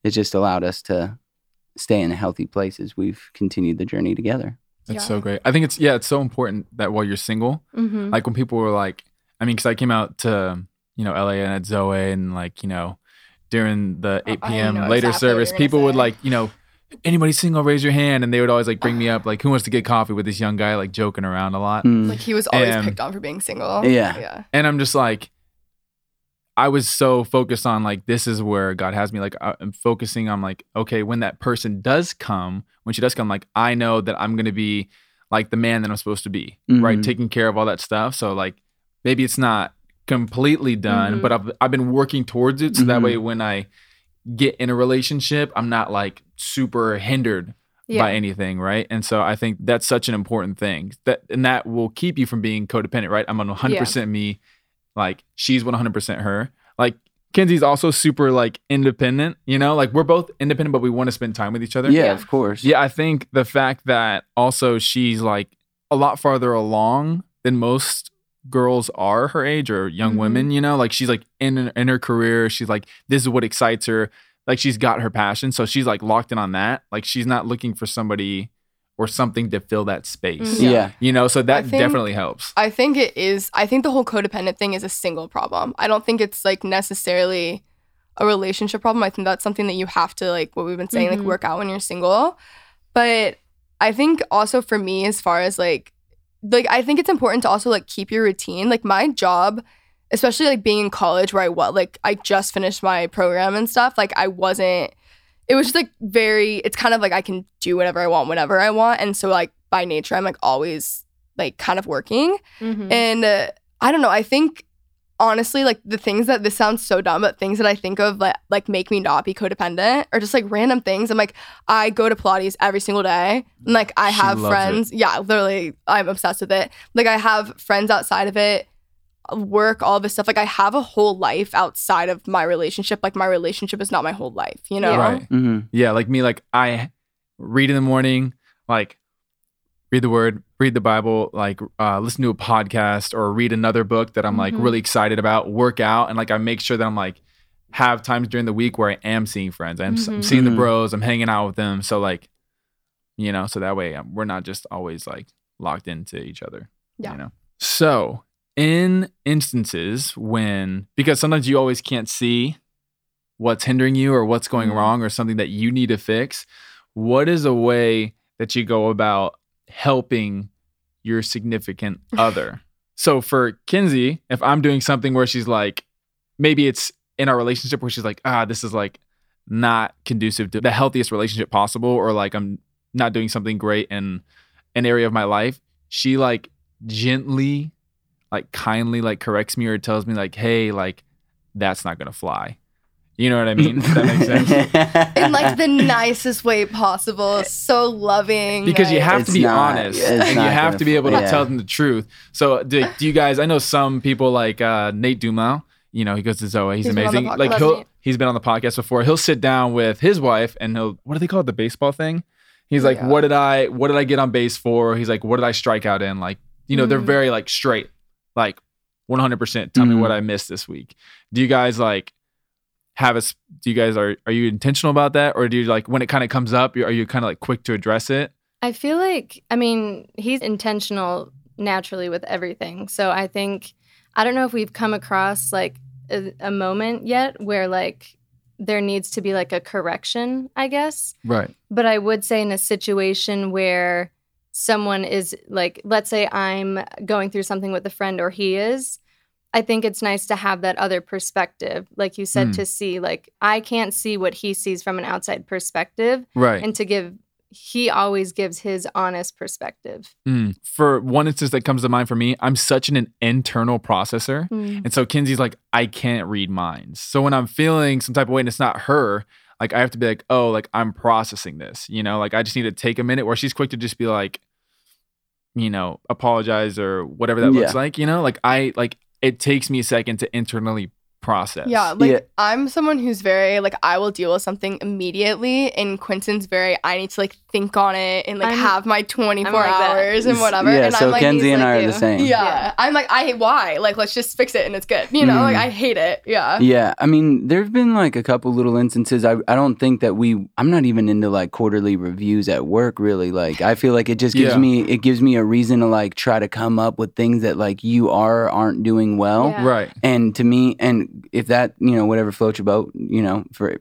it just allowed us to stay in a healthy place as we've continued the journey together That's Yeah. so great. I think it's yeah, it's so important that while you're single, Mhm. like when people were like, I mean, because I came out to you know LA and at Zoe and like you know during the Oh, 8 p.m. later exactly service, you're gonna people would like you know anybody single raise your hand and they would always like bring me up like who wants to get coffee with this young guy like joking around a lot Mm. Like he was always Um, picked on for being single. Yeah. Yeah. and I'm just like I was so focused on like this is where God has me like I- I'm focusing on like okay when that person does come when she does come like I know that I'm going to be like the man that I'm supposed to be right Mhm. taking care of all that stuff so like maybe it's not completely done Mhm. but I've I've been working towards it so that Mhm. way when I get in a relationship I'm not like super hindered Yeah. by anything, right? And so I think that's such an important thing. That and that will keep you from being codependent, right? I'm on 100% me, like she's 100% her. Like Kenzie's also super like independent, you know? Like we're both independent but we want to spend time with each other. yeah, Yeah. of course Yeah, I think the fact that also she's like a lot farther along than most girls are her age or young Mhm. women, you know? Like she's like in in her career, she's like this is what excites her. Like she's got her passion, so she's like locked in on that. Like she's not looking for somebody or something to fill that space. Mhm. yeah, You know, so that think- definitely helps. I think it is. I think the whole codependent thing is a single problem. I don't think it's like necessarily a relationship problem. I think that's something that you have to like what we've been saying, Mhm. like work out when you're single. But I think also for me, as far as like, like I think it's important to also like keep your routine. Like my job, especially like being in college where I was like I just finished my program and stuff. Like I wasn't. It was just like very. It's kind of like I can do whatever I want whenever I want, and so like by nature, I'm like always like kind of working. Mhm. And uh, I don't know. I think honestly, like the things that this sounds so dumb, but things that I think of that like make me not be codependent are just like random things. I'm like, I go to Pilates every single day, and like I She have friends. Yeah, literally, I'm obsessed with it. Like I have friends outside of it, work, all this stuff. Like I have a whole life outside of my relationship. Like my relationship is not my whole life. You know? Yeah. Right. hmm Yeah, like me, like I read in the morning, like read the word, read the Bible, like uh, listen to a podcast or read another book that I'm like Mhm. really excited about, work out, and like I make sure that I'm like have times during the week where I am seeing friends, I'm, s- I'm seeing the Mhm. bros, I'm hanging out with them, so like you know, so that way um, we're not just always like locked into each other. Yeah. You know. So in instances when because sometimes you always can't see what's hindering you or what's going Mhm. wrong or something that you need to fix, what is a way that you go about helping your significant other? so for Kenzie, if I'm doing something where she's like, maybe it's in our relationship where she's like, ah, this is like not conducive to the healthiest relationship possible, or like I'm not doing something great in an area of my life, she like gently, like kindly, like corrects me or tells me like, hey, like that's not gonna fly. You know what I mean? If that makes sense. in like the nicest way possible. So loving. because you have to be not- honest and you have gonna be able to fly. tell them the truth. So do, do you guys? I know some people like uh, Nate Dumau. You know, he goes to Zoe. He's, He's been amazing. podcast. Like he'll he's been on the podcast before. He'll sit down with his wife and he'll what do they call it? The baseball thing. He's like, Yeah. what did I what did I get on base for? He's like, what did I strike out in? Like, you know, they're Mhm. very like straight, like 100. percent Tell me Mhm. what I missed this week. Do you guys like? have a, do you guys are are you intentional about that or do you like when it kind of comes up are you kind of like quick to address it I feel like, I mean, he's intentional naturally with everything. So I think, I don't know if we've come across like a, a moment yet where like there needs to be like a correction, I guess. right But I would say in a situation where someone is like, let's say I'm going through something with a friend or he is, I think it's nice to have that other perspective. Like you said, Mm. to see, like, I can't see what he sees from an outside perspective right and to give he always gives his honest perspective. Mm. For one instance that comes to mind for me, I'm such an internal processor. And so Kenzie's like, I can't read minds. So when I'm feeling some type of way and it's not her, like I have to be like, oh, like I'm processing this, you know, like I just need to take a minute where she's quick to just be like, you know, apologize or whatever that looks like, you know, like I, like it takes me a second to internally process. Yeah, like Yeah. I'm someone who's very like I will deal with something immediately, and Quinton's very I need to like think on it and like I'm- have my 24 I'm like that. hours and whatever. Yeah, and so I'm like, Kenzie he's and like I are you. the same. yeah. Yeah. I'm like I hate why like let's just fix it and it's good. You know, Mm. like I hate it. Yeah. Yeah, I mean, there've been like a couple little instances. I I don't think that we. I'm not even into like quarterly reviews at work. Really, like I feel like it just gives Yeah. me it gives me a reason to like try to come up with things that like you are or aren't doing well. Yeah. Right. And to me, and if that you know whatever floats your boat, you know, for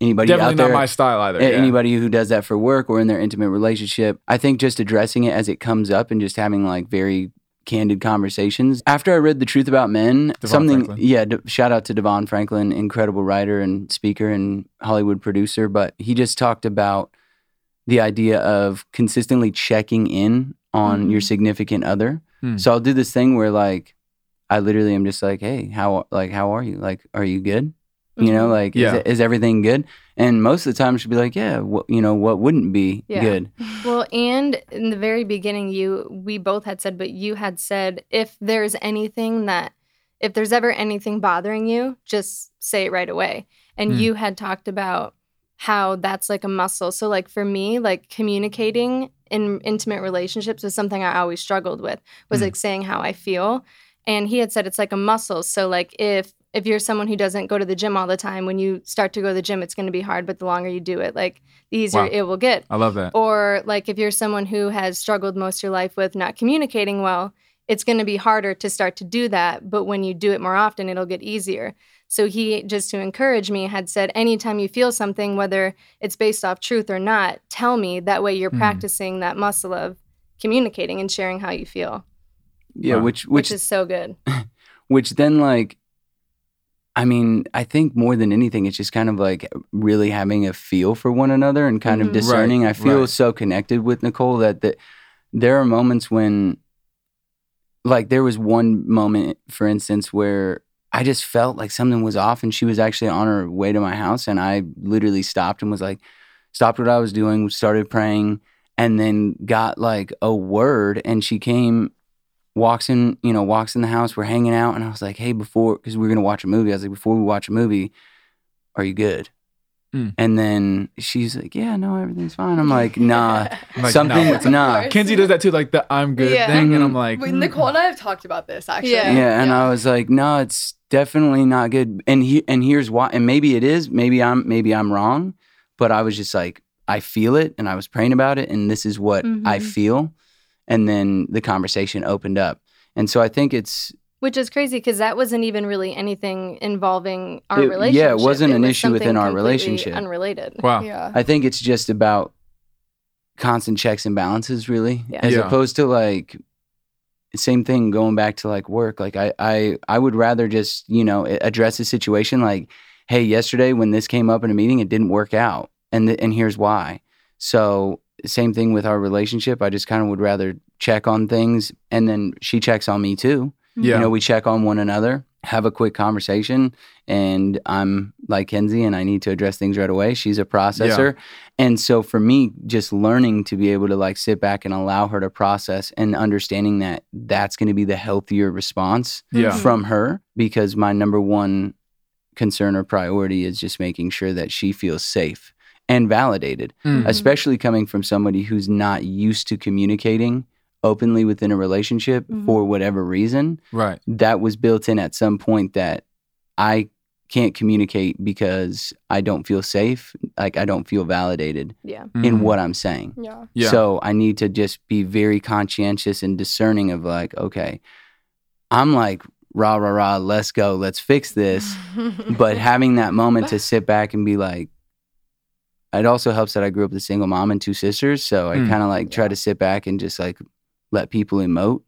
anybody Definitely out not there, my style either. a- yeah. anybody who does that for work or in their intimate relationship, I think just addressing it as it comes up and just having like very candid conversations. After I read The Truth About Men, DeVon something, Franklin. yeah, d- shout out to DeVon Franklin, incredible writer and speaker and Hollywood producer, but he just talked about the idea of consistently checking in on your Mhm. significant other. Hmm. So I'll do this thing where like I literally am just like, "Hey, how like how are you? Like are you good?" You know, Mhm. like Yeah. is, is everything good? And most of the time she'd be like, yeah, what, you know, what wouldn't be Yeah. good? Well, and in the very beginning, you we both had said, but you had said if there's anything that if there's ever anything bothering you, just say it right away. And Hmm. you had talked about how that's like a muscle. So like for me, like communicating in intimate relationships was something I always struggled with. Was Hmm. like saying how I feel. And he had said it's like a muscle. So like if if you're someone who doesn't go to the gym all the time, when you start to go to the gym, it's going to be hard. But the longer you do it, like the easier Wow. it will get. I love that. Or like if you're someone who has struggled most of your life with not communicating well, it's going to be harder to start to do that. But when you do it more often, it'll get easier. So he, just to encourage me, had said, anytime you feel something, whether it's based off truth or not, tell me. That way you're Mhm. practicing that muscle of communicating and sharing how you feel, Yeah, Wow. which which, which is so good. which then like I mean, I think more than anything, it's just kind of like really having a feel for one another and kind Mhm. of discerning. I feel right. so connected with Nicole that, that there are moments when, like, there was one moment, for instance, where I just felt like something was off and she was actually on her way to my house. And I literally stopped and was like, stopped what I was doing, started praying, and then got like a word. And she came walks in, you know, walks in the house. We're hanging out, and I was like, "Hey, before because we were gonna watch a movie." I was like, "Before we watch a movie, are you good?" Mm. And then she's like, "Yeah, no, everything's fine." I'm like, "Nah, I'm like, something, no. nah." Kenzie does that too, like the I'm good Yeah. thing. And I'm Mhm. like, Wait, mm. Nicole and I have talked about this actually. Yeah. Yeah, and I was like, "No, it's definitely not good." And he and here's why. And maybe it is. Maybe I'm maybe I'm wrong, but I was just like, I feel it, and I was praying about it, and this is what I Mhm. feel. And then the conversation opened up. And so I think it's Which is crazy because that wasn't even really anything involving our It- yeah, it wasn't an issue within our relationship. Unrelated. Wow. Yeah. I think it's just about constant checks and balances, really, Yeah. as Yeah. opposed to like same thing going back to like work. Like I, I, I would rather just you know address the situation. Like, hey, yesterday when this came up in a meeting, it didn't work out, and th- and here's why. So same thing with our relationship. I just kind of would rather check on things, and then she checks on me too. Yeah. You know, we check on one another, have a quick conversation, and I'm like Kenzie, and I need to address things right away. She's a processor. And so for me, just learning to be able to like sit back and allow her to process and understanding that that's going to be the healthier response Yeah. Mm-hmm. from her because my number one concern or priority is just making sure that she feels safe and validated, Mm. especially coming from somebody who's not used to communicating openly within a relationship Mhm. for whatever reason Right. that was built in at some point that I can't communicate because I don't feel safe, like I don't feel validated Yeah. in Mm. what I'm saying. Yeah. Yeah. So I need to just be very conscientious and discerning of like, okay, I'm like, rah, rah, rah, let's go, let's fix this. but having that moment to sit back and be like, it also helps that I grew up with a single mom and two sisters. So I Mm. kind of like try to sit back and just like let people emote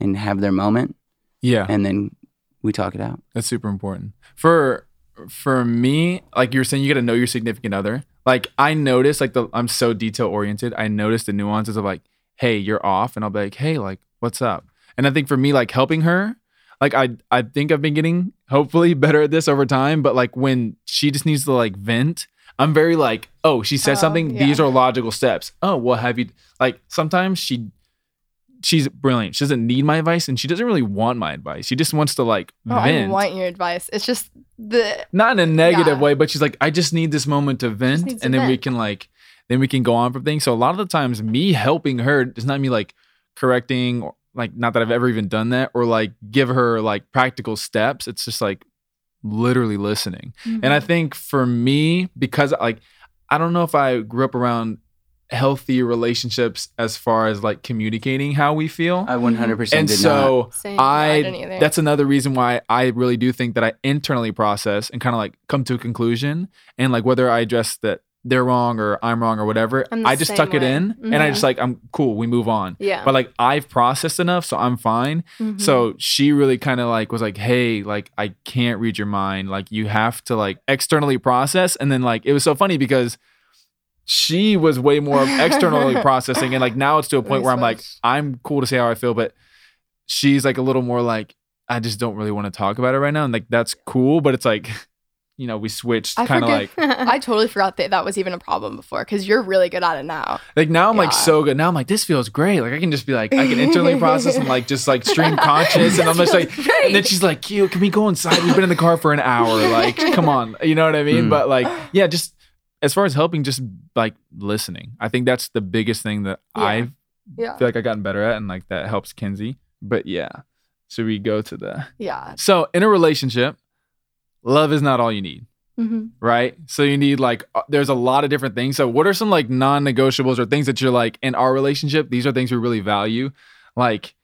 and have their moment. yeah. And then we talk it out. That's super important. For for me, like you were saying, you got to know your significant other. Like I notice, like the I'm so detail oriented. I notice the nuances of like, hey, you're off, and I'll be like, hey, like, what's up? And I think for me, like helping her, like I I think I've been getting hopefully better at this over time. But like when she just needs to like vent, I'm very like, oh, she said Oh, something. yeah. These are logical steps. Oh, well, have you like sometimes she. She's brilliant. She doesn't need my advice and she doesn't really want my advice. She just wants to like Oh, I want your advice. It's just the not in a negative Yeah. way, but she's like, I just need this moment to vent, to and then we can like, then we can go on from things. So a lot of the times, me helping her is not me like correcting, or like not that I've ever even done that, or like give her like practical steps. It's just like literally listening. And Mm-hmm. I think for me, because like, I don't know if I grew up around healthy relationships as far as like communicating how we feel. I 100% and did not. so Same. I, didn't either. that's another reason why I really do think that I internally process and kind of like come to a conclusion and like whether I address that they're wrong or I'm wrong or whatever, I just tuck it way. in and I just like I'm cool, we move on. yeah. But like I've processed enough, so I'm fine. Mhm. So she really kind of like was like, "Hey, like I can't read your mind. Like you have to like externally process." And then like it was so funny because she was way more externally processing, and like now it's to a point where I'm like. I'm cool to say how I feel, but she's like a little more like, I just don't really want to talk about it right now, and like that's cool, but it's like, you know, we switched I kind of like I totally forgot that that was even a problem before because you're really good at it now. Like now I'm like so good. Now I'm like, this feels great. Like I can just be like, I can internally process and like just like stream conscious. And I'm just like, and then she's like, cute, can we go inside? We've been in the car for an hour. Like, come on. You know what I mean? Mm. But like, yeah, just as far as helping, just like listening. I think that's the biggest thing that Yeah. I Yeah. feel like I've gotten better at and like that helps Kenzie. But yeah. So we go to the Yeah. so in a relationship, love is not all you need Mhm. right? So you need like uh, there's a lot of different things. So what are some like non-negotiables or things that you're like in our relationship? These are things we really value. Like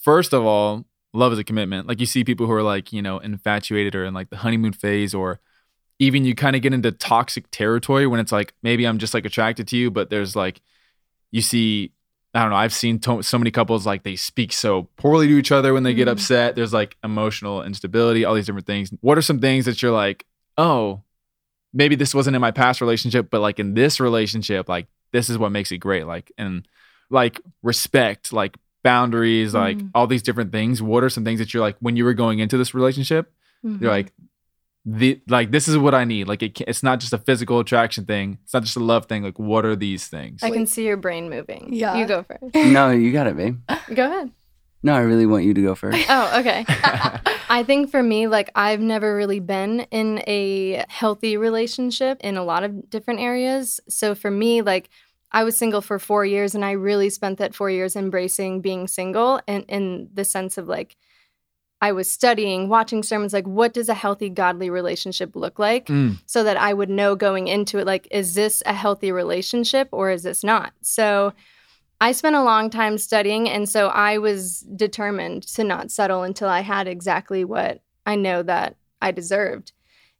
first of all, love is a commitment. Like you see people who are like, you know, infatuated or in like the honeymoon phase or even you kind of get into toxic territory when it's like maybe I'm just like attracted to you, but there's like you see I don't know. I've seen to- so many couples like they speak so poorly to each other when they get Mhm. upset. There's like emotional instability, all these different things. What are some things that you're like, oh, maybe this wasn't in my past relationship, but like in this relationship, like this is what makes it great. Like, and like respect, like boundaries, like Mhm. all these different things. What are some things that you're like, when you were going into this relationship, Mhm. you're like, the like this is what I need. Like it, it's not just a physical attraction thing. It's not just a love thing. Like what are these things? I can see your brain moving. Yeah. You go first. no, you got it, babe. Go ahead. No, I really want you to go first. Oh, okay. I think for me, like I've never really been in a healthy relationship in a lot of different areas. So for me, like I was single for four years and I really spent that four years embracing being single and in the sense of like I was studying, watching sermons, like what does a healthy, godly relationship look like? Mm, so that I would know going into it, like, is this a healthy relationship or is this not? So I spent a long time studying, and so I was determined to not settle until I had exactly what I know that I deserved.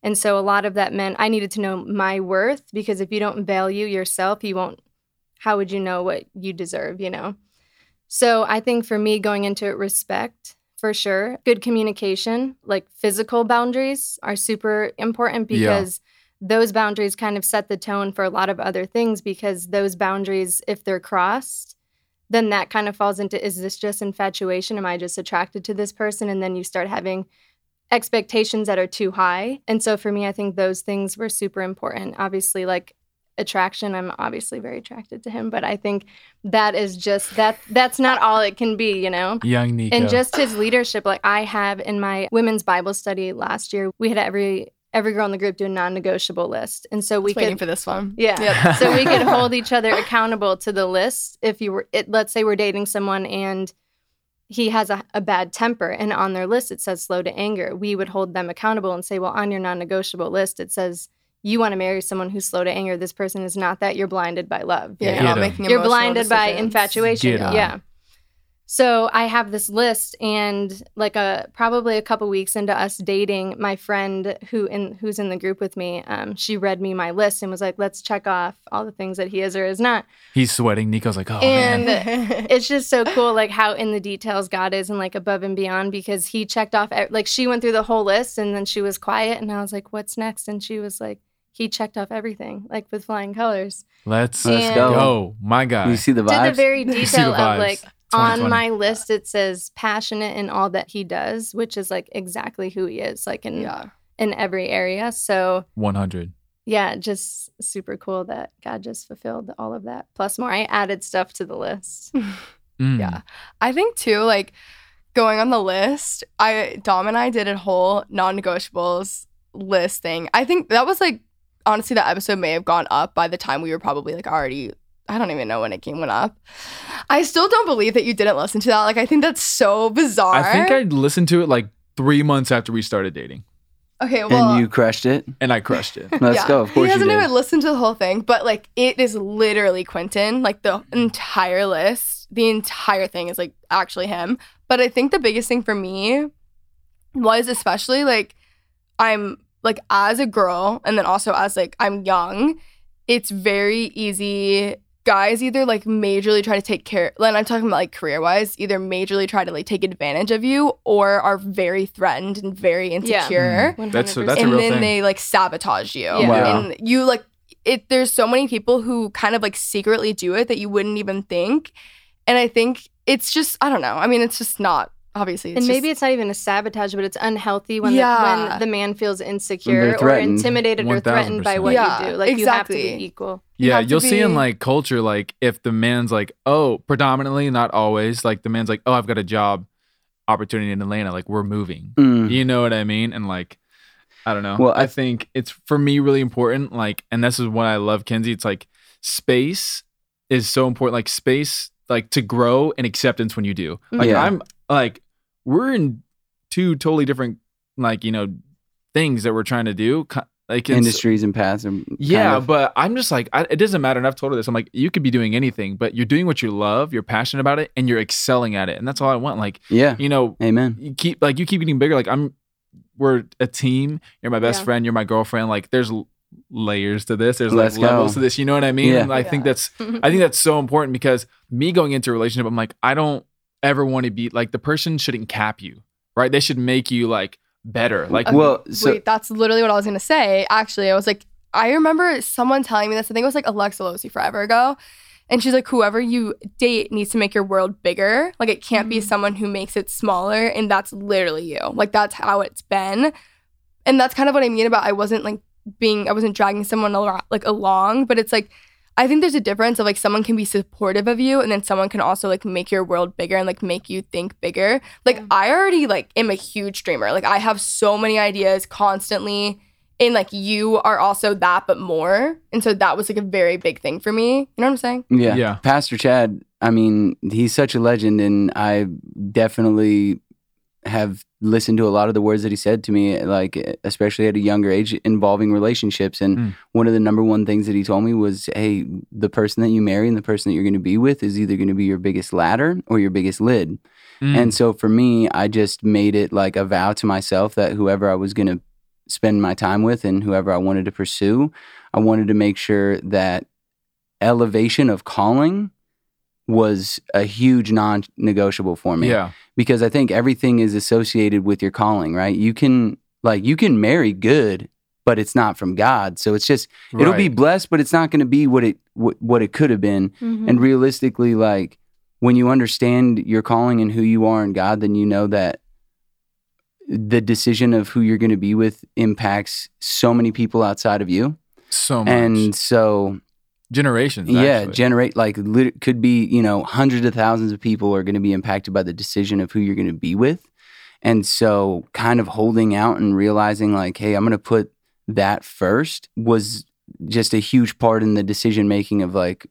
And so a lot of that meant I needed to know my worth because if you don't value yourself, you won't, how would you know what you deserve, you know? So I think for me, going into it, respect for sure, good communication, like physical boundaries are super important Yeah. because those boundaries kind of set the tone for a lot of other things because those boundaries, if they're crossed, then that kind of falls into is this just infatuation? Am I just attracted to this person? And then you start having expectations that are too high. And so for me, I think those things were super important. Obviously, like attraction, I'm obviously very attracted to him, but I think that is just that that's not all it can be, you know? Young Niko. And just his leadership, like I have in my women's Bible study last year, we had every every girl in the group do a non-negotiable list. And so we We waiting for this one. yeah. Yep. so we could hold each other accountable to the list. If you were, it, let's say we're dating someone and he has a, a bad temper, and on their list it says slow to anger, we would hold them accountable and say, well, on your non negotiable list, it says you want to marry someone who's slow to anger. This person is not that. You're blinded by love. you Yeah, know? you're not making you're emotional blinded by infatuation. Yeah. So I have this list, and like a probably a couple weeks into us dating, my friend who in who's in the group with me, um, she read me my list and was like, "Let's check off all the things that he is or is not." He's sweating. Niko's like, oh and man. it's just so cool, like how in the details God is, and like above and beyond, because He checked off. Like she went through the whole list, and then she was quiet, and I was like, "What's next?" And she was like, "He checked off everything, like with flying colors." Let's Let's go. go. My God. You see the to the vibes? very You see the detail of like on my list it says passionate in all that he does which is like exactly who he is like in yeah. in every area so 100. yeah just super cool that god just fulfilled all of that plus more i added stuff to the list Mm. Yeah. I think too, like going on the list, I Dom and I did a whole non-negotiables list thing. I think that was like honestly that episode may have gone up by the time we were probably like already I don't even know when it came went up. I still don't believe that you didn't listen to that. Like I think that's so bizarre. I think I listened to it like three months after we started dating, Okay, well and you crushed it. and I crushed it. Let's yeah. go. Of course he hasn't did. even listened to the whole thing, but like it is literally Quinton. Like the entire list, the entire thing is like actually him. But I think the biggest thing for me was especially like I'm like as a girl, and then also as like I'm young. It's very easy. Guys either like majorly try to take care, and I'm talking about like career wise, either majorly try to like take advantage of you or are very threatened and very insecure Mm. That's- 100%. that's a and real then thing. they like sabotage you Yeah. Wow. and you like it there's so many people who kind of like secretly do it that you wouldn't even think and i think it's just i don't know i mean it's just not obviously it's and maybe just, it's not even a sabotage, but it's unhealthy when Yeah. the, when the man feels insecure they're or threatened. intimidated or threatened by what Yeah, you do. Like you have to be equal. You Yeah, have you'll see in like culture, like if the man's like, oh, predominantly, not always, like the man's like, oh, I've got a job opportunity in Atlanta, like we're moving. Mm. You know what I mean? And like, I don't know. Well, I, I- think it's for me really important. Like, and this is what I love, Kenzie. It's like space is so important. Like space, like to grow and acceptance when you do. Like Yeah. I'm like, we're in two totally different, like you know, things that we're trying to do. Like Industries and paths. And yeah, of- but I'm just like, I, it doesn't matter. And I've told her this. I'm like, you could be doing anything, but you're doing what you love, you're passionate about it, and you're excelling at it. And that's all I want. Like, yeah. you know, Amen. you keep like you keep getting bigger. Like I'm, we're a team. You're my best Yeah. friend. You're my girlfriend. Like there's layers to this. There's Let's like levels go. to this. You know what I mean? Yeah. And I think that's I think that's so important because me going into a relationship, I'm like, I don't ever want to be like the person shouldn't cap you, right? They should make you like better. Like, Well, so wait that's literally what i was gonna say actually i was like i remember someone telling me this i think it was like alexa losey forever ago and she's like whoever you date needs to make your world bigger like it can't be Mhm. someone who makes it smaller and that's literally you like that's how it's been and that's kind of what i mean about i wasn't like being i wasn't dragging someone along, like along but it's like i think there's a difference of like someone can be supportive of you and then someone can also like make your world bigger and like make you think bigger like Yeah. i already like am a huge dreamer like i have so many ideas constantly and like you are also that but more and so that was like a very big thing for me you know what i'm saying yeah. Yeah. Pastor Chad, I mean, he's such a legend, and I definitely have listened to a lot of the words that he said to me, like especially at a younger age, involving relationships. And Mm. one of the number one things that he told me was, "Hey, the person that you marry and the person that you're going to be with is either going to be your biggest ladder or your biggest lid." Mm. And so for me, I just made it like a vow to myself that whoever I was going to spend my time with and whoever I wanted to pursue, I wanted to make sure that elevation of calling was a huge non negotiable for me yeah, because I think everything is associated with your calling, right? You can like you can marry good, but it's not from God. So it's just it'll be blessed, but it's not going to be what it what, what it could have been. Mhm. And realistically, like when you understand your calling and who you are in God, then you know that the decision of who you're going to be with impacts so many people outside of you. so much And so generations. yeah, actually. generate like lit- could be you know hundreds of thousands of people are going to be impacted by the decision of who you're going to be with, and so kind of holding out and realizing like, hey, I'm going to put that first was just a huge part in the decision making of like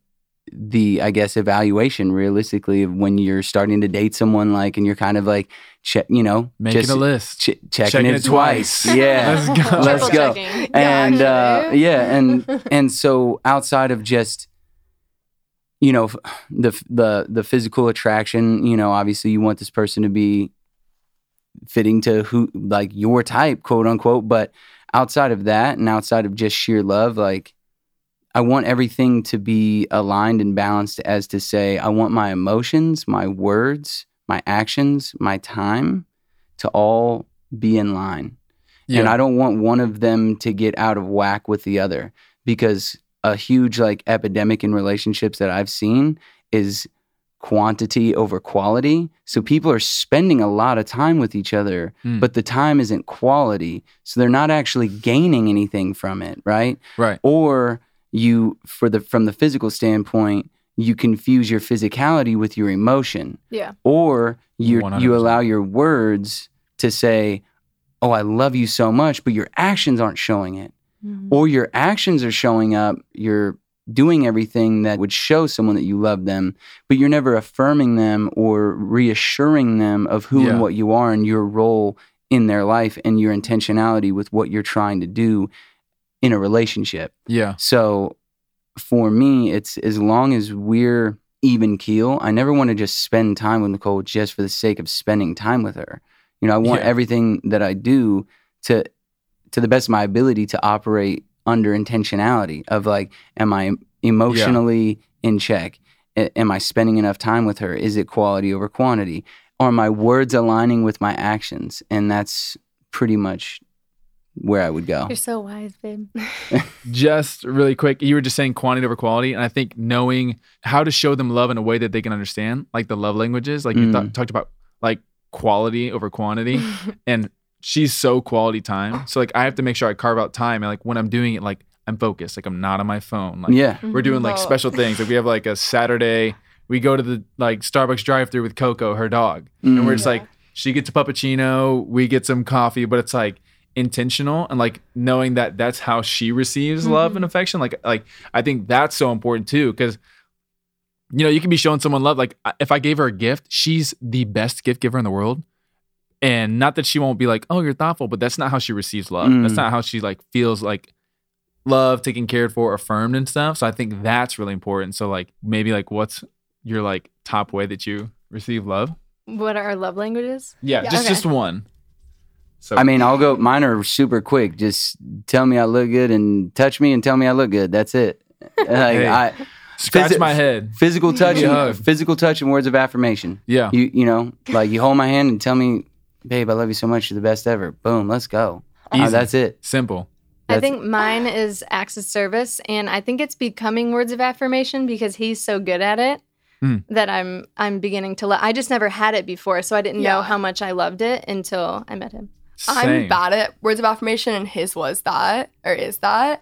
the I guess evaluation realistically of when you're starting to date someone like and you're kind of like check you know making just a list. ch- checking, Checking it, it twice. twice. yeah Let's go. let's go checking. and uh, yeah, and and so outside of just you know the the the physical attraction, you know, obviously you want this person to be fitting to who like your type, quote unquote, but outside of that and outside of just sheer love, like I want everything to be aligned and balanced as to say I want my emotions, my words, my actions, my time to all be in line Yeah. and I don't want one of them to get out of whack with the other because a huge like epidemic in relationships that I've seen is quantity over quality. So people are spending a lot of time with each other, Mm. but the time isn't quality. So they're not actually gaining anything from it, right? right. Or you for the from the physical standpoint, you confuse your physicality with your emotion Yeah. or you 100%. you allow your words to say, "Oh, I love you so much," but your actions aren't showing it, Mhm. or your actions are showing up. You're doing everything that would show someone that you love them, but you're never affirming them or reassuring them of who Yeah. and what you are and your role in their life and your intentionality with what you're trying to do in a relationship. Yeah. So for me, it's as long as we're even keel, I never want to just spend time with Nicole just for the sake of spending time with her. You know, I want Yeah. everything that I do to to the best of my ability to operate under intentionality of like, am I emotionally in check? A- am I spending enough time with her? Is it quality over quantity? Are my words aligning with my actions? And that's pretty much where I would go. You're so wise, babe. just really quick, you were just saying quantity over quality, and I think knowing how to show them love in a way that they can understand, like the love languages, like you Mm. th- talked about, like quality over quantity, and she's so quality time. So like I have to make sure I carve out time, and like when I'm doing it, like I'm focused, like I'm not on my phone, like yeah. we're doing like Oh. special things. Like we have like a Saturday, we go to the like Starbucks drive-through with Coco, her dog, and we're Mm. just like she gets a puppuccino, we get some coffee, but it's like intentional and like knowing that that's how she receives love and affection. Like like I think that's so important too because you know you can be showing someone love. Like if I gave her a gift, she's the best gift giver in the world. And not that she won't be like, oh, you're thoughtful, but that's not how she receives love. That's Mm. not how she like feels like love, taken cared for, affirmed and stuff. So I think that's really important. So like maybe like what's your like top way that you receive love? what are our love languages? Yeah, Yeah. just Okay. just one. So I mean, I'll go. Mine are super quick. Just tell me I look good and touch me and tell me I look good. That's it. Like Hey. I, scratch Physi- my head. physical touch, Give me a and, physical touch, and words of affirmation. Yeah. You you know, like you hold my hand and tell me, babe, I love you so much. You're the best ever. Boom, let's go. Uh, that's it. Simple. I That's- think mine is acts of service, and I think it's becoming words of affirmation because he's so good at it Mm. that I'm I'm beginning to. Lo- I just never had it before, so I didn't know how much I loved it until I met him. I'm bad at words of affirmation, and his was that or is that,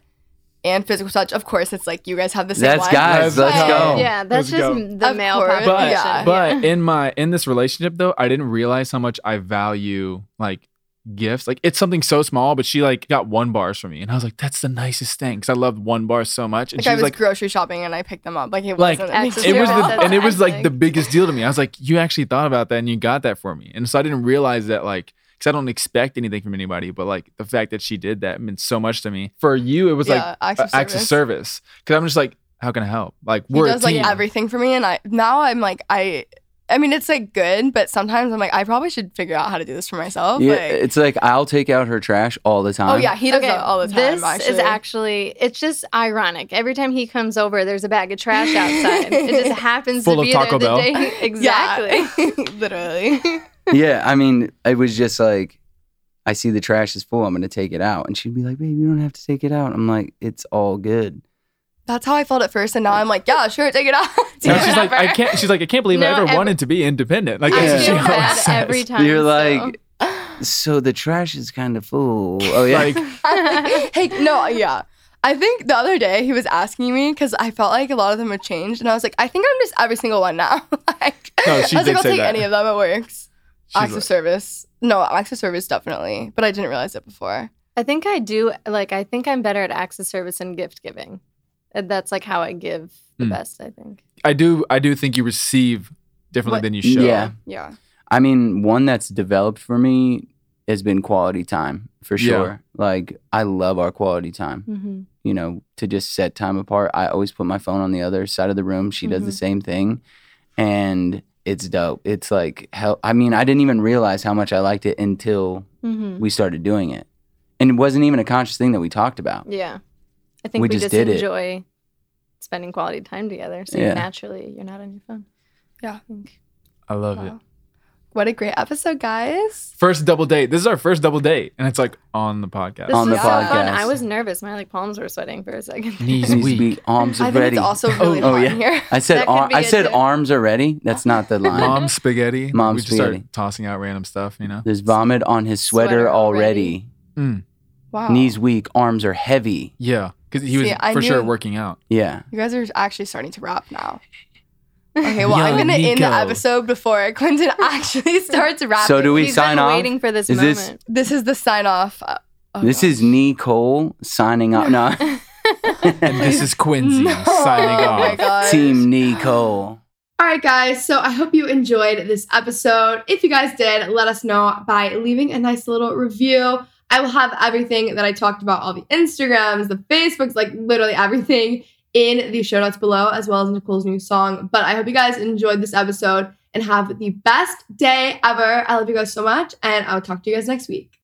and physical touch. Of course, it's like you guys have the same That's one. guys. Let's Let's But- go. Yeah, that's Let's just go. the Of male course, population. But yeah. but in my in this relationship though, I didn't realize how much I value like gifts. Like it's something so small, but she like got one bars for me, and I was like, "That's the nicest thing," because I loved one bars so much. And Like she I was was like, grocery shopping and I picked them up. Like it Like, wasn't. a it was the, That's and it was like the biggest deal to me. I was like, you actually thought about that and you got that for me. And so I didn't realize that like because I don't expect anything from anybody, but like the fact that she did that meant so much to me. For you, it was Yeah, like acts of acts of service. service. Because I'm just like, how can I help? Like he we're does a team. like everything for me and i now i'm like i i mean it's like good but sometimes i'm like i probably should figure out how to do this for myself Yeah, like, it's like I'll take out her trash all the time. oh yeah he does that all the time This actually is actually, it's just ironic. Every time he comes over, there's a bag of trash outside. it just happens Full to of be Taco there Bell. the day. Exactly. Yeah, literally yeah, I mean, it was just like, I see the trash is full. I'm going to take it out. And she'd be like, babe, you don't have to take it out. I'm like, it's all good. that's how i felt at first and now i'm like yeah sure take it out No, she's like, I can't. She's like, I can't believe I ever every- wanted to be independent. Like I that's she always bad says. every time. You're so. like, so the trash is kind of full. Oh, yeah. Like, hey no yeah I think the other day he was asking me because I felt like a lot of them had changed, and I was like, I think I'm just every single one now. like, No, she I was did like, I'll say take that. any of them. It works. She's acts like- of service. No, acts of service definitely, but I didn't realize it before. I think I do. Like, I think I'm better at acts of service and gift giving. And That's like how I give the Mm. best, I think. I do. I do think you receive differently What- than you show. Yeah. Yeah. I mean, one that's developed for me has been quality time for Yeah. sure. Like, I love our quality time. Mm-hmm. You know, to just set time apart. I always put my phone on the other side of the room. She does the same thing. And it's dope. It's like, hell, I mean, I didn't even realize how much I liked it until Mm-hmm. we started doing it. And it wasn't even a conscious thing that we talked about. Yeah. I think We we, just just, did it. enjoy spending quality time together. So Yeah. naturally, you're not on your phone. Yeah. I think. I love it. Wow. What a great episode, guys. First double date. This is our first double date, and it's like on the podcast. This On was the so fun. podcast. I was nervous. My like palms were sweating for a second. Knees Needs to weak. be arms I think ready. it's also really oh, oh hot yeah. here. I said ar- I said too. arms are ready. That's not the line. Mom spaghetti. Mom we just spaghetti. start tossing out random stuff. You know. There's vomit on his sweater, Sweater already. already. Hmm. Wow. Knees weak, arms are heavy. Yeah, because he was See, I for sure working out. Yeah. You guys are actually starting to rap now. Okay, well, I'm gonna end the episode before Quinton actually starts rapping. So do we He's sign been off? waiting for this Is moment. this- This is the sign off. Uh, oh this gosh. is Nicole signing off. No, And this is Quincy No. signing Oh my off. gosh. Team Nicole. All right, guys. So I hope you enjoyed this episode. If you guys did, let us know by leaving a nice little review. I will have everything that I talked about, all the Instagrams, the Facebooks, like literally everything in the show notes below, as well as Nicole's new song. But I hope you guys enjoyed this episode and have the best day ever. I love you guys so much, and I'll talk to you guys next week.